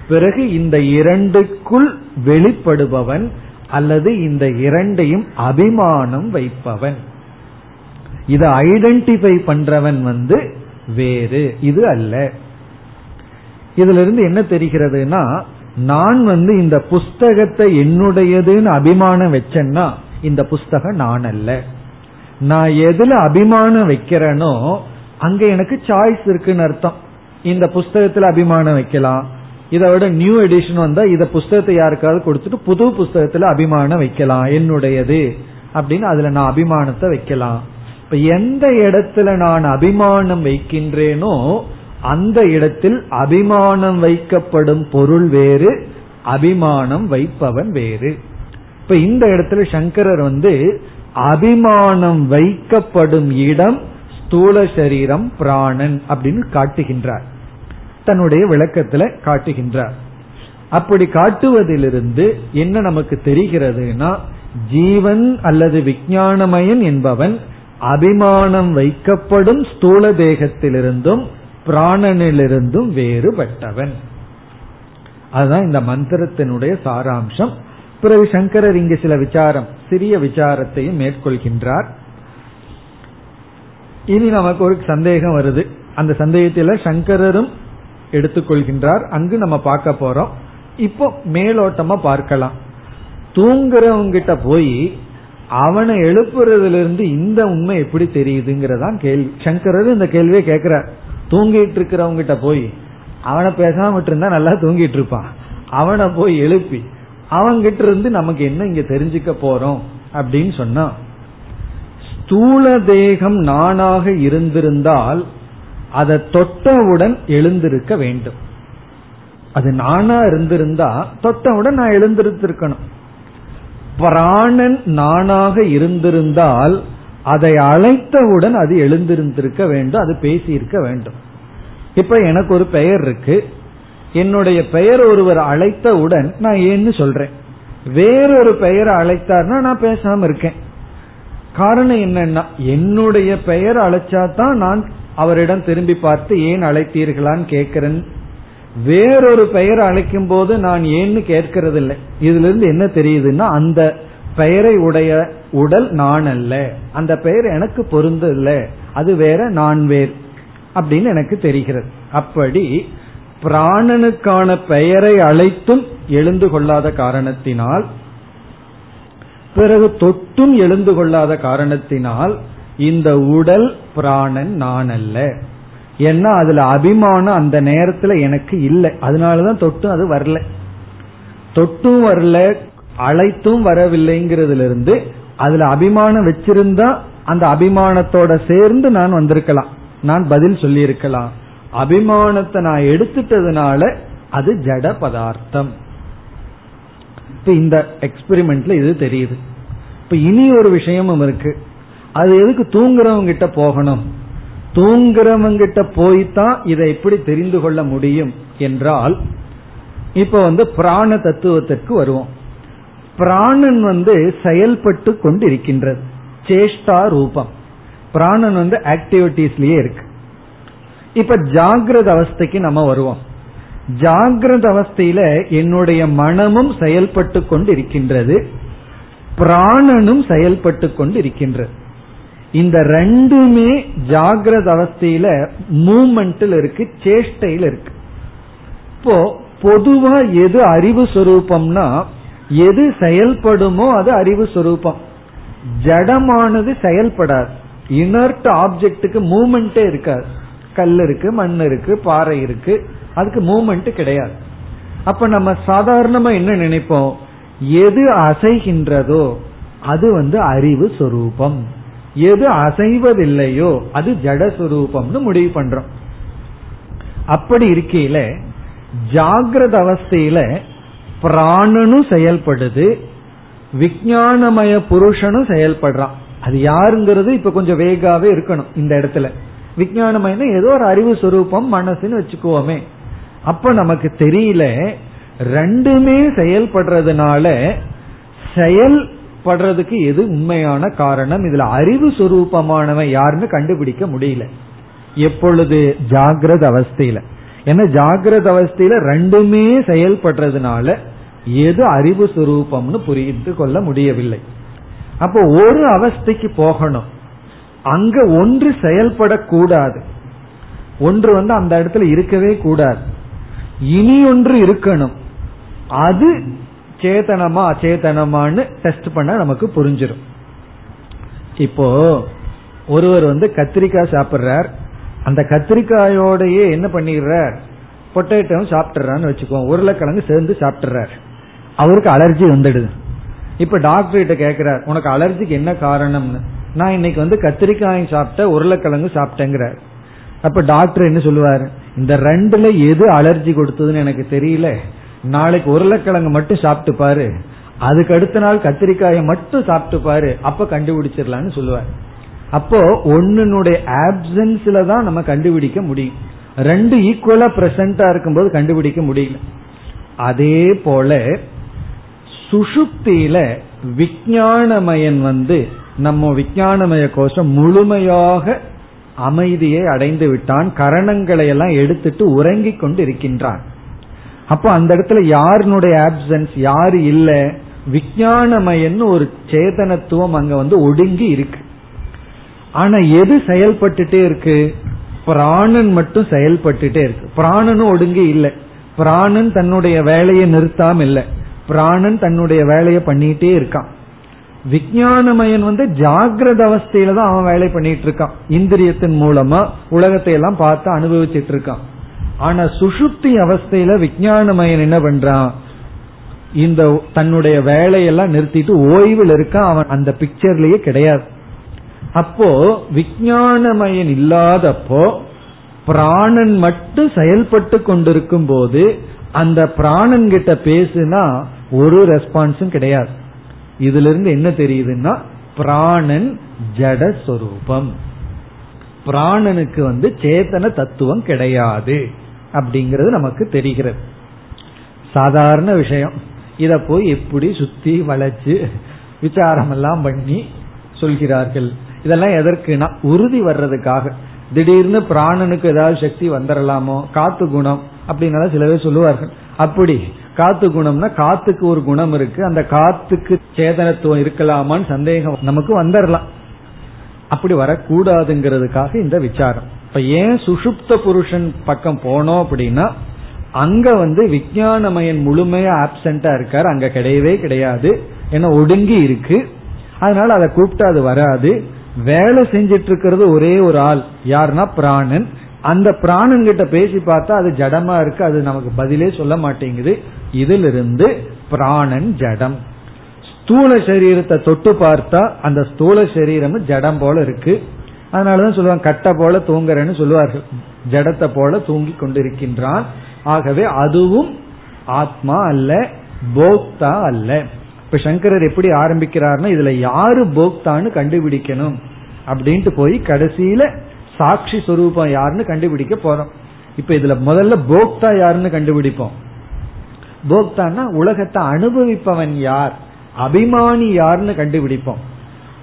பிறகு இந்த இரண்டுக்குள் வெளிப்படுபவன் அல்லது இந்த இரண்டையும் அபிமானம் வைப்பவன். இதை ஐடென்டிஃபை பண்றவன் வந்து வேறு இது அல்ல. இதுல இருந்து என்ன தெரிகிறதுனா நான் வந்து இந்த புஸ்தகத்தை என்னுடையதுன்னு அபிமானம் வச்சேன்னா இந்த புஸ்தகம் நான் அல்ல. நான் எதுல அபிமானம் வைக்கிறேனோ அங்க எனக்கு சாய்ஸ் இருக்குன்னு அர்த்தம். இந்த புஸ்தகத்துல அபிமானம் வைக்கலாம். இதை விட நியூ எடிஷன் வந்தா இத புஸ்தகத்தை யாருக்காவது கொடுத்துட்டு புது புஸ்தகத்துல அபிமானம் வைக்கலாம். என்னுடையது அப்படின்னு அதுல நான் அபிமானத்தை வைக்கலாம். இப்ப எந்த இடத்துல நான் அபிமானம் வைக்கின்றேனோ அந்த இடத்தில் அபிமானம் வைக்கப்படும் பொருள் வேறு அபிமானம் வைப்பவன் வேறு. இப்ப இந்த இடத்துல சங்கரர் வந்து அபிமானம் வைக்கப்படும் இடம் ஸ்தூல சரீரம் பிராணன் அப்படின்னு காட்டுகின்றார். தன்னுடைய விளக்கத்துல காட்டுகின்றார். அப்படி காட்டுவதிலிருந்து என்ன நமக்கு தெரிகிறதுனா ஜீவன் அல்லது விஜயானமயன் என்பவன் அபிமானம் வைக்கப்படும் ஸ்தூல தேகத்திலிருந்தும் பிராணனிலிருந்தும் வேறுபட்டவன். அதுதான் இந்த மந்திரத்தினுடைய சாராம்சம். பிறகு சங்கரர் இங்கு சில விசாரம் சிறிய விசாரத்தையும் மேற்கொள்கின்றார். இனி நமக்கு ஒரு சந்தேகம் வருது. அந்த சந்தேகத்தில சங்கரரும் எடுத்துக்கொள்கின்றார். அங்கு நம்ம பார்க்க போறோம். இப்போ மேலோட்டமா பார்க்கலாம். தூங்குறவங்கிட்ட போய் அவனை எழுப்புறதுல இருந்து இந்த உண்மை எப்படி தெரியுதுங்கிறதான் கேள்வி. சங்கரர் இந்த கேள்வியை கேட்கிறார் தூங்கிட்டு இருக்கிறவங்கிட்ட போய் அவனை பேசாம இருந்தா நல்லா தூங்கிட்டு இருப்பான் அவனை போய் எழுப்பி அவங்கிட்ட இருந்து நமக்கு என்ன இங்க தெரிஞ்சுக்க போறோம் அப்படின்னு சொன்னா ஸ்தூல தேகம் நானாக இருந்திருந்தால் அதை தொட்டவுடன் எழுந்திருக்க வேண்டும். அது நானா இருந்திருந்தா தொட்டவுடன் நான் எழுந்திருத்திருக்கணும். பிராணன் நானாக இருந்திருந்தால் அதை அழைத்தவுடன் அது எழுந்திருந்திருக்க வேண்டும் அது பேசியிருக்க வேண்டும். இப்ப எனக்கு ஒரு பெயர் இருக்கு. என்னுடைய பெயர் ஒருவர் அழைத்தவுடன் நான் ஏன்னு சொல்றேன். வேறொரு பெயரை அழைத்தார்னா நான் பேசாம இருக்கேன். காரணம் என்னன்னா என்னுடைய பெயர் அழைச்சா தான் நான் அவரிடம் திரும்பி பார்த்து ஏன் அழைத்தீர்களான்னு கேட்கிறேன். வேறொரு பெயர் அழைக்கும் போது நான் ஏன்னு கேட்கறது இல்லை இதுல இருந்து என்ன தெரியுதுன்னா அந்த பெயரை உடைய உடல் நான் அல்ல. அந்த பெயர் எனக்கு பொருந்தல்ல அது வேற நான் வேர் அப்படின்னு எனக்கு தெரிகிறது. அப்படி பிராணனுக்கான பெயரை அழைத்தும் எழுந்து கொள்ளாத காரணத்தினால் பிறகு தொட்டும் எழுந்து கொள்ளாத காரணத்தினால் இந்த உடல் பிராணன் நான் அல்ல ஏன்னா அதுல அபிமானம் அந்த நேரத்துல எனக்கு இல்லை. அதனாலதான் தொட்டும் அது வரல. தொட்டும் வரல அழைத்தும் வரவில்லைங்கிறதுல இருந்து அதுல அபிமானம் வச்சிருந்தா அந்த அபிமானத்தோட சேர்ந்து நான் வந்திருக்கலாம். நான் பதில் சொல்லி இருக்கலாம் அபிமானத்தை நான் எடுத்துட்டதுனால அது ஜட பதார்த்தம். இப்ப இந்த எக்ஸ்பெரிமெண்ட்ல இது தெரியுது. இப்ப இனி ஒரு விஷயமும் இருக்கு. அது எதுக்கு தூங்குறவங்க கிட்ட போகணும்? தூங்குறவங்க கிட்ட போய்தான் இதை எப்படி தெரிந்து கொள்ள முடியும் என்றால் இப்ப வந்து பிராண தத்துவத்திற்கு வருவோம். பிராணன் வந்து செயல்பட்டு கொண்டு இருக்கின்றது சேஷ்டா ரூபம். பிராணன் வந்து ஆக்டிவிட்டிஸ்லயே இருக்கு. இப்ப ஜாகிரத அவஸ்தைக்கு நம்ம வருவோம். ஜாகிரத அவஸ்தையில என்னுடைய மனமும் செயல்பட்டு கொண்டு இருக்கின்றது பிராணனும் செயல்பட்டு கொண்டு இருக்கின்றது இந்த ரெண்டுமே ஜாகிரத அவஸ்தையில மூமெண்ட்ல இருக்கு சேஷ்டையில இருக்கு. இப்போ பொதுவா எது அறிவு சுரூபம்னா எது செயல்படுமோ அது அறிவு சுரூபம். ஜடமானது செயல்படாது. இனர்ட் ஆப்ஜெக்டுக்கு மூமெண்டே இருக்காது. கல் இருக்கு மண் இருக்கு பாறை இருக்கு. அதுக்கு மூமெண்ட் கிடையாது. அப்ப நம்ம சாதாரணமா என்ன நினைப்போம்? எது அசைகின்றதோ அது வந்து அறிவு சொரூபம். எது அசைவதில்லையோ அது ஜடஸ்வரூபம்னு முடிவு பண்றோம். அப்படி இருக்கையில ஜாகிரத அவஸ்தையில பிராணனும் செயல்படுது விஜயானமய புருஷனும் செயல்படுறான். அது யாருங்கிறது இப்ப கொஞ்சம் வேகாவே இருக்கணும் இந்த இடத்துல. விஜயானமயனா ஏதோ ஒரு அறிவு சுரூபம் மனசுன்னு வச்சுக்குவோமே. அப்ப நமக்கு தெரியல ரெண்டுமே செயல்படுறதுனால செயல்படுறதுக்கு எது உண்மையான காரணம்? இதுல அறிவு சுரூபமானவன் யாருன்னு கண்டுபிடிக்க முடியல. எப்பொழுது? ஜாகிரத அவஸ்தையில. ஏன்னா ஜாகிரத அவஸ்தையில ரெண்டுமே செயல்படுறதுனால எது அறிவு சுரூபம்னு புரிந்து கொள்ள முடியவில்லை. அப்போ ஒரு அவஸ்தைக்கு போகணும். அங்க ஒன்று செயல்படக்கூடாது. ஒன்று வந்து அந்த இடத்துல இருக்கவே கூடாது. இனி ஒன்று இருக்கணும். அது சேதனமா அச்சேதனமான்னு டெஸ்ட் பண்ண நமக்கு புரிஞ்சிடும் இப்போ ஒருவர் வந்து கத்திரிக்காய் சாப்பிடுறார். அந்த கத்திரிக்காயோடையே என்ன பண்ணிடுறார்? பொட்டேட்டோவும் சாப்பிட்றான்னு வச்சுக்கோங்க உருளைக்கிழங்கு சேர்ந்து சாப்பிட்றார் அவருக்கு அலர்ஜி வந்துடுது. இப்ப டாக்டர் கிட்ட கேக்குறார் உனக்கு அலர்ஜிக்கு என்ன காரணம்னு? நான் இன்னைக்கு வந்து கத்திரிக்காய் சாப்பிட்ட உருளைக்கிழங்கு சாப்பிட்டேங்கிறார். அப்ப டாக்டர் என்ன சொல்லுவார்? இந்த ரெண்டுல எது அலர்ஜி கொடுத்ததுன்னு எனக்கு தெரியல. நாளைக்கு உருளைக்கிழங்கு மட்டும் சாப்பிட்டு பாரு. அதுக்கு அடுத்த நாள் கத்திரிக்காயை மட்டும் சாப்பிட்டு பாரு. அப்ப கண்டுபிடிச்சிடலான்னு சொல்லுவார். அப்போ ஒன்னுடைய ஆப்சன்ஸ்ல தான் நம்ம கண்டுபிடிக்க முடியும். ரெண்டு ஈக்குவலா பிரசண்டா இருக்கும்போது கண்டுபிடிக்க முடியல. அதே போல சுஷுப்தியில விஜயானமயன் வந்து நம்ம விஜயானமய கோஷம் முழுமையாக அமைதியை அடைந்து விட்டான் கரணங்களை எல்லாம் எடுத்துட்டு உறங்கிக் கொண்டு இருக்கின்றான் அப்போ அந்த இடத்துல யாருனுடைய ஆப்சன்ஸ் யாரு இல்ல விஜயானமயன்னு ஒரு சேதனத்துவம் அங்க வந்து ஒடுங்கி இருக்கு. ஆனா எது செயல்பட்டுட்டே இருக்கு? பிராணன் மட்டும் செயல்பட்டுட்டே இருக்கு. பிராணனும் ஒடுங்கி இல்லை. பிராணன் தன்னுடைய வேலையை நிறுத்தாம இல்லை. பிராணன் தன்னுடைய வேலையை பண்ணிட்டே இருக்கான். விஜயானமயன் வந்து ஜாகிரத அவஸ்தையில தான் அவன் வேலை பண்ணிட்டு இருக்கான். இந்திரியத்தின் மூலமா உலகத்தை எல்லாம் பார்த்து அனுபவிச்சிட்டு இருக்கான். ஆனா சுசுப்தி அவஸ்தையில விஜயானமயன் என்ன பண்றான்? இந்த தன்னுடைய வேலையெல்லாம் நிறுத்திட்டு ஓய்வில் இருக்கான். அவன் அந்த பிக்சர்லயே கிடையாது. அப்போ விஜயானமயன் இல்லாதப்போ பிராணன் மட்டும் செயல்பட்டு கொண்டிருக்கும் போது அந்த பிராணன் கிட்ட பேசுனா ஒரு ரெஸ்பான்ஸும் கிடையாது. இதுல இருந்து என்ன தெரியுதுன்னா பிராணன் ஜடஸ்வரூபம். பிராணனுக்கு வந்து சேத்தன தத்துவம் கிடையாது அப்படிங்கிறது நமக்கு தெரிகிறது. சாதாரண விஷயம். இத போய் எப்படி சுத்தி வளைச்சு விசாரம் எல்லாம் பண்ணி சொல்கிறார்கள். இதெல்லாம் எதற்குனா உறுதி வர்றதுக்காக. திடீர்னு பிராணனுக்கு ஏதாவது சக்தி வந்துடலாமோ காத்து குணம் அப்படின்னு சில பேர் சொல்லுவார்கள். அப்படி காத்து குணம்னா காத்துக்கு ஒரு குணம் இருக்கு. அந்த காத்துக்கு சேதனத்துவம் இருக்கலாமான்னு சந்தேகம் நமக்கு வந்துடலாம் அப்படி வரக்கூடாதுங்கிறதுக்காக இந்த விசாரம். இப்ப ஏன் சுஷுப்த புருஷன் பக்கம் போனோம் அப்படின்னா அங்க வந்து விஜயானமயன் முழுமையா ஆப்சண்டா இருக்காரு. அங்க கிடையவே கிடையாது. ஏன்னா ஒடுங்கி இருக்கு. அதனால அதை கூப்பிட்டு அது வராது. வேலை செஞ்சிட்டு இருக்கிறது ஒரே ஒரு ஆள். யாருன்னா பிராணன். அந்த பிராணன் கிட்ட பேசி பார்த்தா அது ஜடமா இருக்கு அது நமக்கு பதிலே சொல்ல மாட்டேங்குது. இதிலிருந்து பிராணன் ஜடம். ஸ்தூல சரீரத்தை தொட்டு பார்த்தா அந்த ஸ்தூல சரீரமும் ஜடம் போல இருக்கு. அதனாலதான் சொல்லுவாங்க கட்டை போல தூங்குறேன்னு சொல்லுவார்கள். ஜடத்தை போல தூங்கி கொண்டிருக்கின்றான். ஆகவே அதுவும் ஆத்மா அல்ல போக்தா அல்ல. இப்ப சங்கரர் எப்படி ஆரம்பிக்கிறார்னா இதுல யாரு போக்தான்னு கண்டுபிடிக்கணும் அப்படின்ட்டு போய் கடைசியில சாட்சி சொரூபம் யாருன்னு கண்டுபிடிக்க போறோம். இப்ப இதுல முதல்ல போக்தா யாருன்னு கண்டுபிடிப்போம். போக்தான்னா உலகத்தை அனுபவிப்பவன் யார் அபிமானி யாருன்னு கண்டுபிடிப்போம்.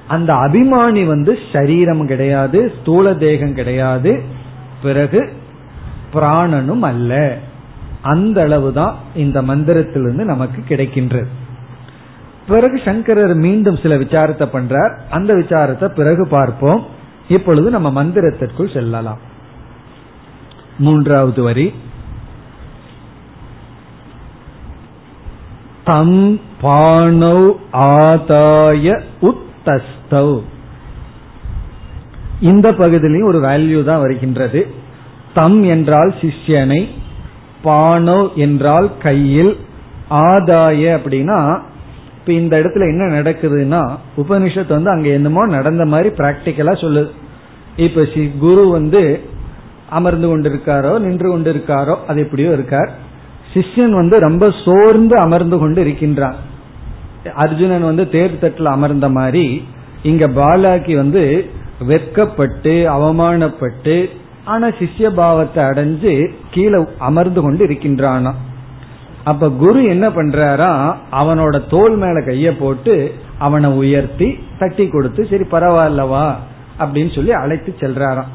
அந்த அபிமானி வந்து சரீரம் கிடையாது ஸ்தூல தேகம் கிடையாது பிறகு பிராணனும் அல்ல. அந்த அளவுதான் இந்த மந்திரத்திலிருந்து நமக்கு கிடைக்கின்றது. பிறகு சங்கரர் மீண்டும் சில விசாரத்தை பண்றார். அந்த விசாரத்தை பிறகு பார்ப்போம். இப்பொழுது நம்ம மந்திரத்திற்குள் செல்லலாம். மூன்றாவது வரி. தம் பாணௌ ஆதாய உத்தஸ்தௌ. இந்த பகுதியிலையும் ஒரு வேல்யூ தான் வருகின்றது. தம் என்றால் சிஷ்யனை பானோ என்றால் கையில் ஆதாய அப்படின்னா இப்ப இந்த இடத்துல என்ன நடக்குதுன்னா உபனிஷத்து வந்து அங்க என்னமோ நடந்த மாதிரி பிராக்டிக்கலா சொல்லுது இப்ப குரு வந்து அமர்ந்து கொண்டிருக்காரோ நின்று கொண்டிருக்காரோ அது எப்படியோ இருக்கார். சிஷ்யன் வந்து ரொம்ப சோர்ந்து அமர்ந்து கொண்டு இருக்கின்றான். அர்ஜுனன் வந்து தேர் தட்டில் அமர்ந்த மாதிரி இங்க பாலாக்கி வந்து வெட்கப்பட்டு அவமானப்பட்டு ஆனா சிஷ்ய பாவத்தை அடைஞ்சு கீழே அமர்ந்து கொண்டு இருக்கின்றானா. அப்ப குரு என்ன பண்றாரா அவனோட தோல் மேல கைய போட்டு அவனை உயர்த்தி தட்டி கொடுத்து சரி பரவாயில்லவா அப்படின்னு சொல்லி அழைத்து செல்றாராம்.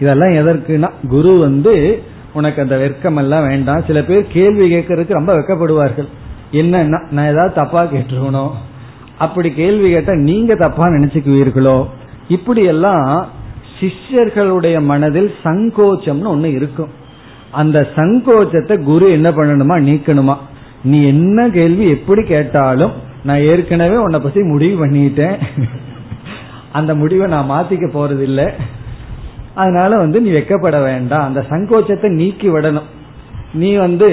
இதெல்லாம் எதற்குனா குரு வந்து உனக்கு அந்த வெட்கம் எல்லாம் வேண்டாம். சில பேர் கேள்வி கேட்கறதுக்கு ரொம்ப வெக்கப்படுவார்கள். என்னன்னா நான் ஏதாவது தப்பா கேட்டுருக்கணும். அப்படி கேள்வி கேட்டா நீங்க தப்பா நினைச்சுக்குவீர்களோ? இப்படி எல்லாம் சிஷ்யர்களுடைய மனதில் சங்கோச்சம்னு ஒண்ணு இருக்கும். அந்த சங்கோச்சத்தை குரு என்ன பண்ணணுமா? நீக்கணுமா? நீ என்ன கேள்வி எப்படி கேட்டாலும் நான் ஏற்கனவே உன்னை பத்தி முடிவு பண்ணிட்டேன். அந்த முடிவை நான் மாத்திக்க போறது இல்லை அதனால வந்து நீ வெக்கப்பட வேண்டாம். அந்த சங்கோச்சத்தை நீக்கி விடணும். நீ வந்து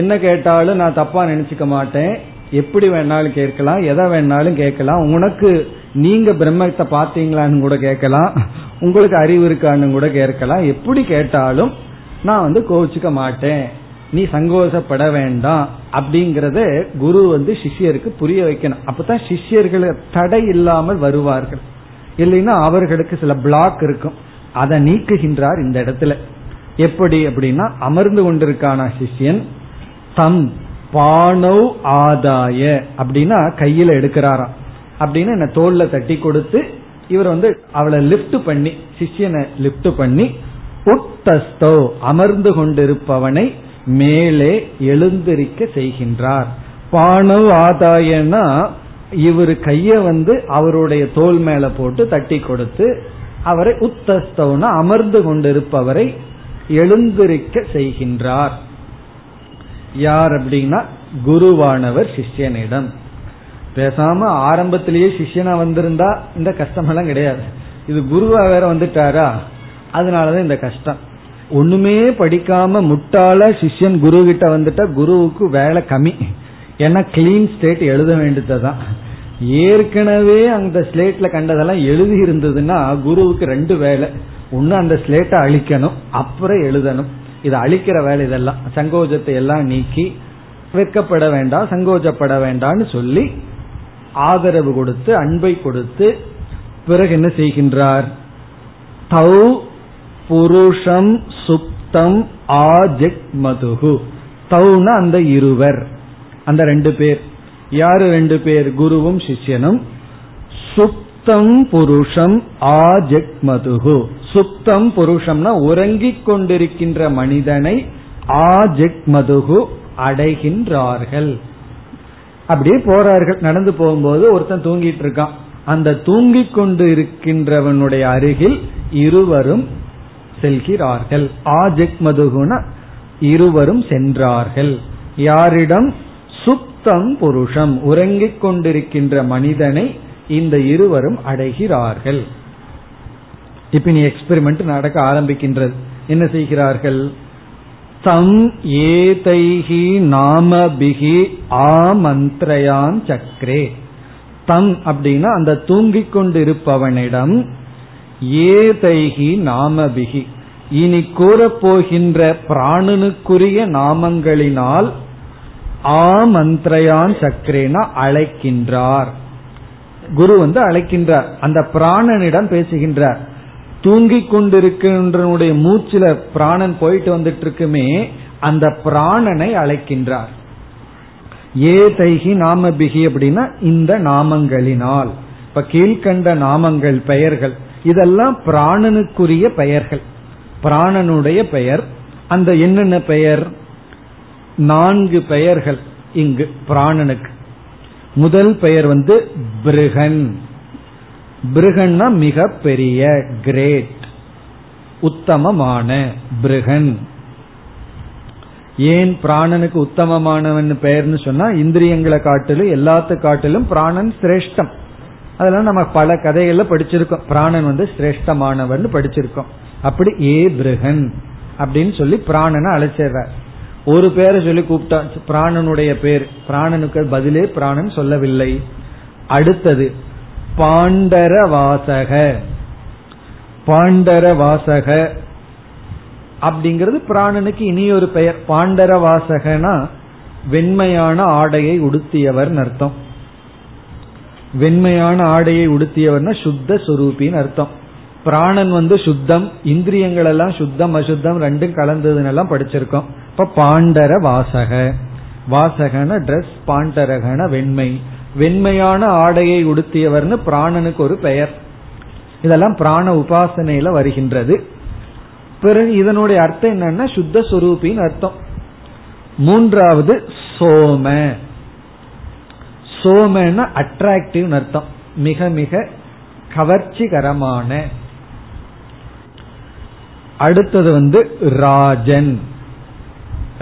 என்ன கேட்டாலும் நான் தப்பா நினைச்சுக்க மாட்டேன். எப்படி வேணாலும் கேட்கலாம். எதை வேணாலும் கேட்கலாம். உனக்கு நீங்க பிரம்மத்தை பார்த்தீங்களான்னு கூட கேட்கலாம். உங்களுக்கு அறிவு இருக்கான்னு கூட கேட்கலாம். எப்படி கேட்டாலும் நான் வந்து கோவிச்சுக்க மாட்டேன். நீ சங்கோஷப்பட வேண்டாம். அப்படிங்கறத குரு வந்து சிஷ்யருக்கு புரிய வைக்கணும். அப்பதான் சிஷ்யர்களை தடை இல்லாமல் வருவார்கள். இல்லைன்னா அவர்களுக்கு சில பிளாக் இருக்கும். அதை நீக்குகின்றார் இந்த இடத்துல. எப்படி அப்படின்னா அமர்ந்து கொண்டிருக்கான சிஷ்யன்? தம் பானௌ ஆதாய அப்படின்னா கையில எடுக்கிறாராம். அப்படின்னு என்ன தோல்ல தட்டி கொடுத்து இவர் வந்து அவளை லிப்ட் பண்ணி சிஷியனை லிப்ட் பண்ணி உத்தஸ்தோ அமர்ந்து கொண்டிருப்பவனை மேலே எழுந்திருக்க செய்கின்றார். பானவ் ஆதாயனா இவர் கைய வந்து அவருடைய தோல் மேல போட்டு தட்டி கொடுத்து அவரை உத்தஸ்தவன அமர்ந்து கொண்டிருப்பவரை எழுந்திருக்க செய்கின்றார். யார் அப்படின்னா குருவானவர் சிஷ்யனிடம். பேசாம ஆரம்பத்திலேயே சிஷ்யனா வந்திருந்தா இந்த கஷ்டமெல்லாம் கிடையாது. இது குருவா வேற வந்துட்டாரா? அதனாலதான் இந்த கஷ்டம். ஒண்ணுமே படிக்காம முட்டாள சிஷ்யன் குரு கிட்ட வந்துட்டா குருவுக்கு வேலை கம்மி. ஏன்னா கிளீன் ஸ்டேட் எழுத வேண்டியதுதான். ஏற்கனவே அந்த ஸ்லேட்ல கண்டதெல்லாம் எழுதி இருந்ததுன்னா குருவுக்கு ரெண்டு வேலை. ஒன்னு அந்த ஸ்லேட்டை அழிக்கணும் அப்புறம் எழுதணும். இது அழிக்கிற வேலை இதெல்லாம். சங்கோஜத்தை எல்லாம் நீக்கி வெக்கப்பட வேண்டாம் சங்கோஜப்பட வேண்டாம்னு சொல்லி ஆதரவு கொடுத்து அன்பை கொடுத்து பிறகு என்ன செய்கின்றார்? தௌ புருஷம் சுப்தம் ஆஜெக் மதுகு தௌன அந்த இருவர். அந்த ரெண்டு பேர். யாரு ரெண்டு பேர்? குருவும் சிஷ்யனும். சுப்தம் புருஷம் ஆஜெக் மதுகு சுப்தம் புருஷம்னா உறங்கிக் கொண்டிருக்கின்ற மனிதனை ஆஜெக் மதுகு அடைகின்றார்கள். அப்படியே போறார்கள். நடந்து போகும்போது ஒருத்தன் தூங்கிட்டு இருக்கான். அந்த தூங்கிக் கொண்டு இருக்கின்றவனுடைய அருகில் இருவரும் செல்கிறார்கள். ஆஜெக் மதுகுன இருவரும் சென்றார்கள். யாரிடம் சுத்தம் புருஷம் உறங்கிக் கொண்டிருக்கின்ற மனிதனை இந்த இருவரும் அடைகிறார்கள். இப்ப நீ எக்ஸ்பெரிமெண்ட் நடக்க ஆரம்பிக்கின்றது. என்ன செய்கிறார்கள்? தம் ஏதைஹி நாமபிகி ஆமந்திரயான் சக்ரே. தம் அப்படின்னா அந்த தூங்கிக் கொண்டிருப்பவனிடம் ஏதைகி நாமபிகி. இனி கூறப்போகின்ற பிராணனுக்குரிய நாமங்களினால் ஆமந்திரயான் சக்கரேனா அழைக்கின்றார். குரு வந்து அழைக்கின்றார். அந்த பிராணனிடம் பேசுகின்றார். தூங்கிக் கொண்டிருக்கின்றனுடைய மூச்சுல பிராணன் போயிட்டு வந்துட்டு இருக்குமே அந்த பிராணனை அழைக்கின்றார். ஏ தைகி நாமபிகி அப்படின்னா இந்த நாமங்களினால். இப்ப கீழ்கண்ட நாமங்கள் பெயர்கள். இதெல்லாம் பிராணனுக்குரிய பெயர்கள். பிராணனுடைய பெயர் அந்த என்னென்ன பெயர்? நான்கு பெயர்கள் இங்கு பிராணனுக்கு. முதல் பெயர் வந்து பிருகன். பிருகன்னா மிக பெரிய கிரேட் உத்தமமான பிருகன். ஏன் பிராணனுக்கு உத்தமமானவன் பெயர்னு சொன்னா இந்திரியங்களை காட்டிலும் எல்லாத்து காட்டிலும் பிராணன் சிரேஷ்டம். அதெல்லாம் நம்ம பல கதைகள்ல படிச்சிருக்கோம். பிராணன் வந்து சிரேஷ்டமானவன் படிச்சிருக்கோம். அப்படி ஏ பிருகன் அப்படின்னு சொல்லி பிராணனை அழைச்சிடுறார் ஒரு பேரை சொல்லி கூப்பிட்டா பிராணனுடைய பேர். பிராணனுக்கு பதிலே பிராணன் சொல்லவில்லை. அடுத்தது பாண்டர வாசக பாண்டர வாசக அப்படிங்கிறது பிராணனுக்கு இனி ஒரு பெயர். பாண்டர வாசகனா வெண்மையான ஆடையை உடுத்தியவர் அர்த்தம். வெண்மையான ஆடையை உடுத்தியவர்னா சுத்த சுரூபின்னு அர்த்தம். பிராணன் வந்து சுத்தம் இந்திரியங்கள் எல்லாம் சுத்தம் அசுத்தம் ரெண்டும் கலந்ததுன்னு எல்லாம் படிச்சிருக்கோம். இப்ப பாண்டர வாசக. வாசகன ட்ரெஸ் பாண்டரகன வெண்மை. வெண்மையான ஆடையை உடுத்தியவர்னு பிராணனுக்கு ஒரு பெயர். இதெல்லாம் பிராண உபாசனையில வருகின்றது. பிறகு இதனுடைய அர்த்தம் என்னன்னா சுத்த சுரூபின்னு அர்த்தம். மூன்றாவது சோம. சோமன அட்ராக்டிவ் அர்த்தம். மிக மிக கவர்ச்சிகரமான. அடுத்தது வந்து ராஜன்.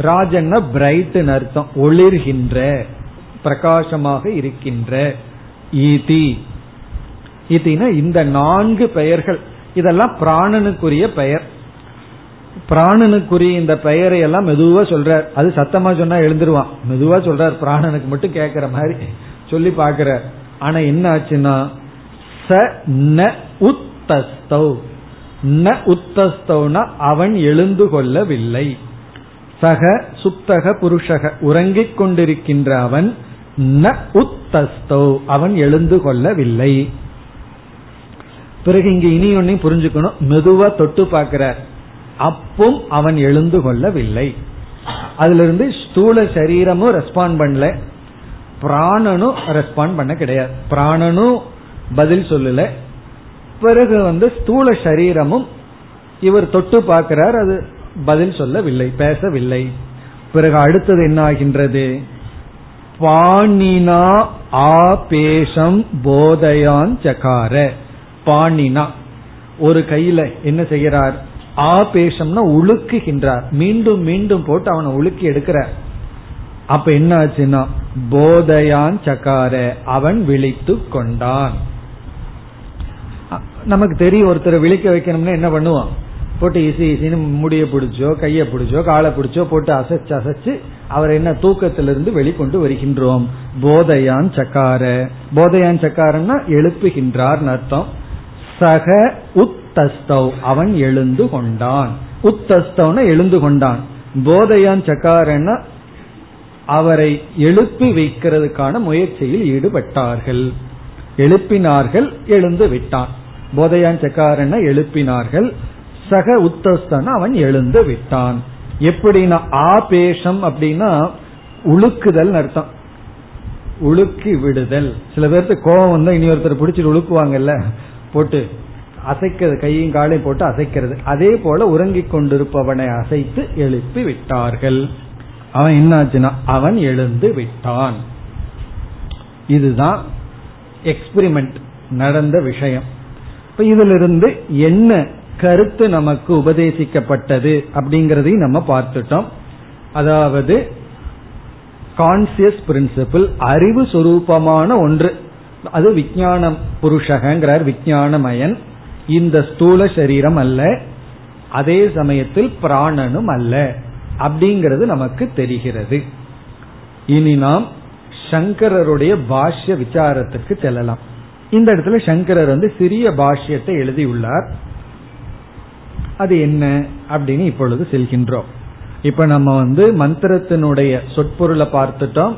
ராஜன்னா பிரைட் அர்த்தம். ஒளிர்கின்ற பிரகாசமாக இருக்கின்ற. ஈதி. இதினா இந்த நான்கு பெயர்கள். இதெல்லாம் பிராணனுக்குரிய பெயர். பிராணனுக்குரிய இந்த பெயரை எல்லாம் மெதுவா சொல்றார். அது சத்தமா சொன்னா எழுந்துருவான். மெதுவா சொல்றார் பிராணனுக்கு மட்டும் கேட்கிற மாதிரி சொல்லி பாக்கிறார் ஆனா என்ன ஆச்சுன்னா ச ந உத்தஸ்தௌ. ந உத்தஸ்தௌனா அவன் எழுந்து கொள்ளவில்லை. சக சுப்தக புருஷக உறங்கிக் கொண்டிருக்கின்ற அவன் ந உத்தஸ்தௌ. அவன் எழுந்து கொள்ளவில்லை. பிறகு இங்க இனி ஒன்னையும் புரிஞ்சுக்கணும். மெதுவா தொட்டு பார்க்கிறார். அப்பும் அவன் எழுந்து கொள்ளவில்லை. அதுல இருந்து ஸ்தூல சரீரமும் ரெஸ்பாண்ட் பண்ணல. பிராணனும் ரெஸ்பாண்ட் பண்ண கிடையாது. பிராணனும் பதில் சொல்லல. பிறகு வந்து ஸ்தூல சரீரமும் இவர் தொட்டு பார்க்கிறார் அது பதில் சொல்லவில்லை பேசவில்லை. பிறகு அடுத்தது என்ன ஆகின்றது? பாணினா ஆபேஷம் போதயான் சகார பாணினா. ஒரு கையில என்ன செய்கிறார்? ஆபேஷம்னா உழுக்குகின்றார். மீண்டும் மீண்டும் போட்டு அவனை உழுக்கி எடுக்கிறார். அப்ப என்ன ஆச்சுன்னா போதையான் சக்கார அவன் விழித்து கொண்டான். நமக்கு தெரியும் ஒருத்தரை விழிக்க வைக்கணும்னா என்ன பண்ணுவான்? போட்டு இசி இசின்னு முடிய பிடிச்சோ கைய பிடிச்சோ காலை பிடிச்சோ போட்டு அசைச்சு அசைச்சு அவர் என்ன தூக்கத்திலிருந்து வெளிக்கொண்டு வருகின்றோம். போதையான் சக்கார போதையான் சக்காரன்னா எழுப்புகின்றார் அர்த்தம். சக உத்தஸ்தௌ அவன் எழுந்து கொண்டான். உத்தஸ்தௌன எழுந்து கொண்டான். போதையான் சக்காரன்னா அவரை எழுப்பி வைக்கிறதுக்கான முயற்சியில் ஈடுபட்டார்கள். எழுப்பினார்கள் எழுந்து விட்டான். போதையான் சக்காரன எழுப்பினார்கள். சக உத்தஸ்தன அவன் எழுந்து விட்டான். எப்படின்னா ஆபேஷம் அப்படின்னா உழுக்குதல் அர்த்தம். உழுக்கி விடுதல். சில பேர்த்து கோபம் வந்தா இனி ஒருத்தர் பிடிச்சிட்டு உழுக்குவாங்கல்ல? போட்டு அசைக்கிறது கையும் காலையும் போட்டு அசைக்கிறது. அதே போல உறங்கிக் கொண்டிருப்பவனை அசைத்து எழுப்பி விட்டார்கள். அவன் என்னாச்சுன்னா அவன் எழுந்து விட்டான். இதுதான் எக்ஸ்பிரிமெண்ட் நடந்த விஷயம். இப்ப இதிலிருந்து என்ன கருத்து நமக்கு உபதேசிக்கப்பட்டது அப்படிங்கறதையும் நம்ம பார்த்துட்டோம். அதாவது கான்சியஸ் பிரின்சிபிள் அறிவு சுரூபமான ஒன்று. அது விஞ்ஞானம் புருஷகங்கிறார் விஞ்ஞானமயன் இந்த ஸ்தூல சரீரம் அல்ல அதே சமயத்தில் பிராணனும் அல்ல அப்படிங்கிறது நமக்கு தெரிகிறது. இனி நாம் சங்கரருடைய பாஷ்ய விசாரத்துக்கு செல்லலாம். இந்த இடத்துல சங்கரர் வந்து சிறிய பாஷ்யத்தை எழுதியுள்ளார். அது என்ன அப்படின்னு இப்பொழுது செல்கின்றோம். இப்ப நம்ம வந்து மந்திரத்தினுடைய சொற்பொருளை பார்த்துட்டோம்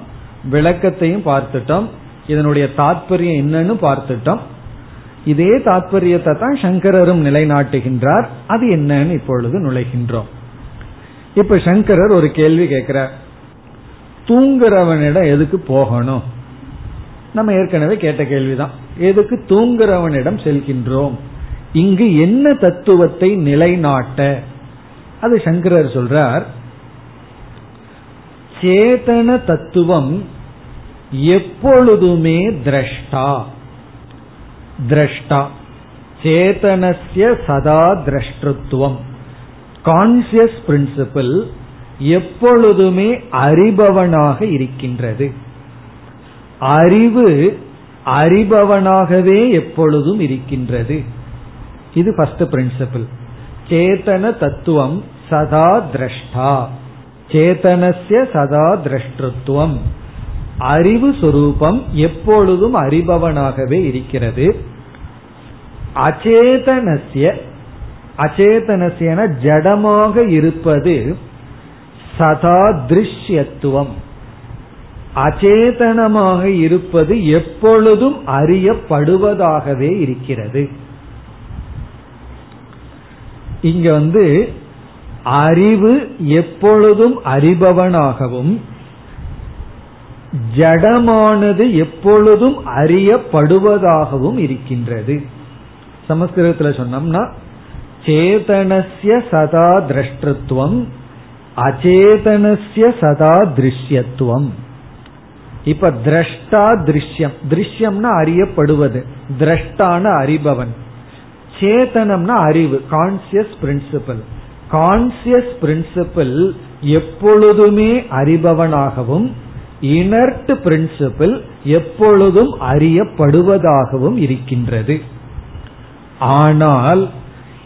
விளக்கத்தையும் பார்த்துட்டோம் இதனுடைய தாற்பயம் என்னன்னு பார்த்துட்டோம். இதே தாற்பயத்தை தான் சங்கரரும் நிலைநாட்டுகின்றார். அது என்னன்னு இப்பொழுது நுழைகின்றோம். இப்ப சங்கரர் ஒரு கேள்வி கேட்கிறார். தூங்குறவனிடம் எதுக்கு போகணும்? நம்ம ஏற்கனவே கேட்ட கேள்விதான். எதுக்கு தூங்குறவனிடம் செல்கின்றோம்? இங்கு என்ன தத்துவத்தை நிலைநாட்ட? அது சங்கரர் சொல்றார். சேதன தத்துவம் எப்பொழுதுமே திரஷ்டா. திரஷ்டா சேதனசிய சதா திரஷ்டத்துவம் கான்சியஸ் பிரின்சிபிள் எப்பொழுதுமே அறிபவனாக இருக்கின்றது. அறிவு அறிபவனாகவே எப்பொழுதும் இருக்கின்றது. இது ஃபர்ஸ்ட் பிரின்சிபிள் சேத்தன தத்துவம் சதா திரஷ்டா. சேத்தனசிய சதா திரஷ்டத்துவம். அறிவு சொரூபம் எப்பொழுதும் அறிபவனாகவே இருக்கிறது. அச்சேதனசிய அச்சேதனசியன ஜடமாக இருப்பது சதா திருஷ்யத்துவம். அச்சேதனமாக இருப்பது எப்பொழுதும் அறியப்படுவதாகவே இருக்கிறது. இங்க வந்து அறிவு எப்பொழுதும் அறிபவனாகவும் ஜடமானது எப்பொழுதும் அறியப்படுவதாகவும் இருக்கின்றது. சமஸ்கிருதத்துல சொன்னோம்னா சேதனசிய சதா திரஷ்டத்துவம் அச்சேதனசிய சதா திருஷ்யத்துவம் இப்ப திரஷ்டா திருஷ்யம் திருஷ்யம்னா அறியப்படுவது திரஷ்டான அறிபவன். சேதனம்னா அறிவு கான்சியஸ் பிரின்சிபல் கான்சியஸ் பிரின்சிபல் எப்பொழுதுமே அறிபவனாகவும் இனர்ட் பிரின்சிபிள் எப்பொழுதும் அறியப்படுவதாகவும் இருக்கின்றது. ஆனால்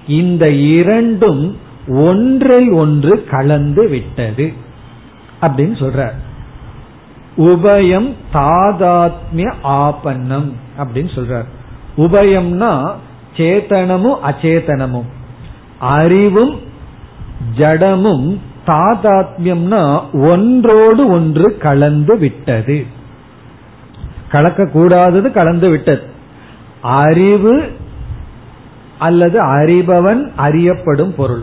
இந்த இரண்டும் ஒன்றை ஒன்று கலந்து விட்டது. அப்படின்னு சொல்ற உபயம் தாதாத்மிய ஆபன்னம் அப்படின்னு சொல்றார். உபயம்னா சேத்தனமும் அச்சேதனமும் அறிவும் ஜடமும் தாதாத்மியம்னா ஒன்றோடு ஒன்று கலந்து விட்டது. கலக்க கூடாதது கலந்து விட்டது. அறிவு அல்லது அறிபவன் அறியப்படும் பொருள்.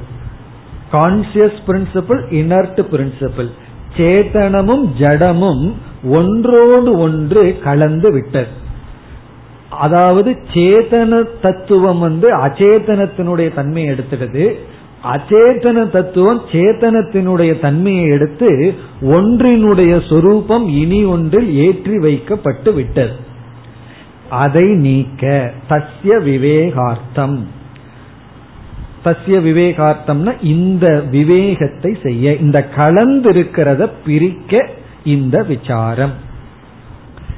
கான்சியஸ் பிரின்சிபிள் இனர்ட் பிரின்சிபிள் சேத்தனமும் ஜடமும் ஒன்றோடு ஒன்று கலந்து விட்டது. அதாவது சேதன தத்துவம் வந்து அச்சேதனத்தினுடைய தன்மையை எடுத்துடுது அச்சேதன தத்துவம் சேத்தனத்தினுடைய தன்மையை எடுத்து ஒன்றினுடைய சொரூபம் இனி ஒன்றில் ஏற்றி வைக்கப்பட்டு விட்டது. அதை நீக்க தஸ்ய விவேகார்த்தம். தஸ்ய விவேகார்த்தம்னா இந்த விவேகத்தை செய்ய இந்த கலந்திருக்கிறத பிரிக்க இந்த விசாரம்.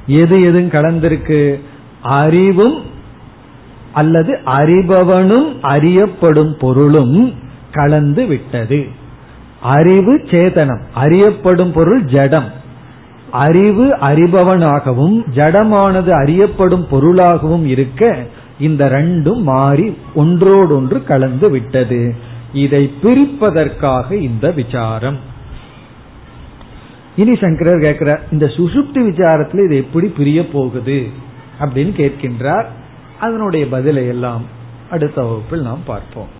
எது எதுவும் கலந்திருக்கு? அறிவும் அல்லது அறிபவனும் அறியப்படும் பொருளும் கலந்து விட்டது. அறிவு சேதனம் அறியப்படும் பொருள் ஜடம். அறிவு அறிபவனாகவும் ஜடமானது அறியப்படும் பொருளாகவும் இருக்க இந்த ரெண்டும் மாறி ஒன்றோடொன்று கலந்து விட்டது. இதை பிரிப்பதற்காக இந்த விசாரம். இனி சங்கரர் கேட்கிறார் இந்த சுசுப்தி விசாரத்தில் இது எப்படி பிரிய போகுது அப்படின்னு கேட்கின்றார். அதனுடைய பதிலை எல்லாம் அடுத்த வகுப்பில் நாம் பார்ப்போம்.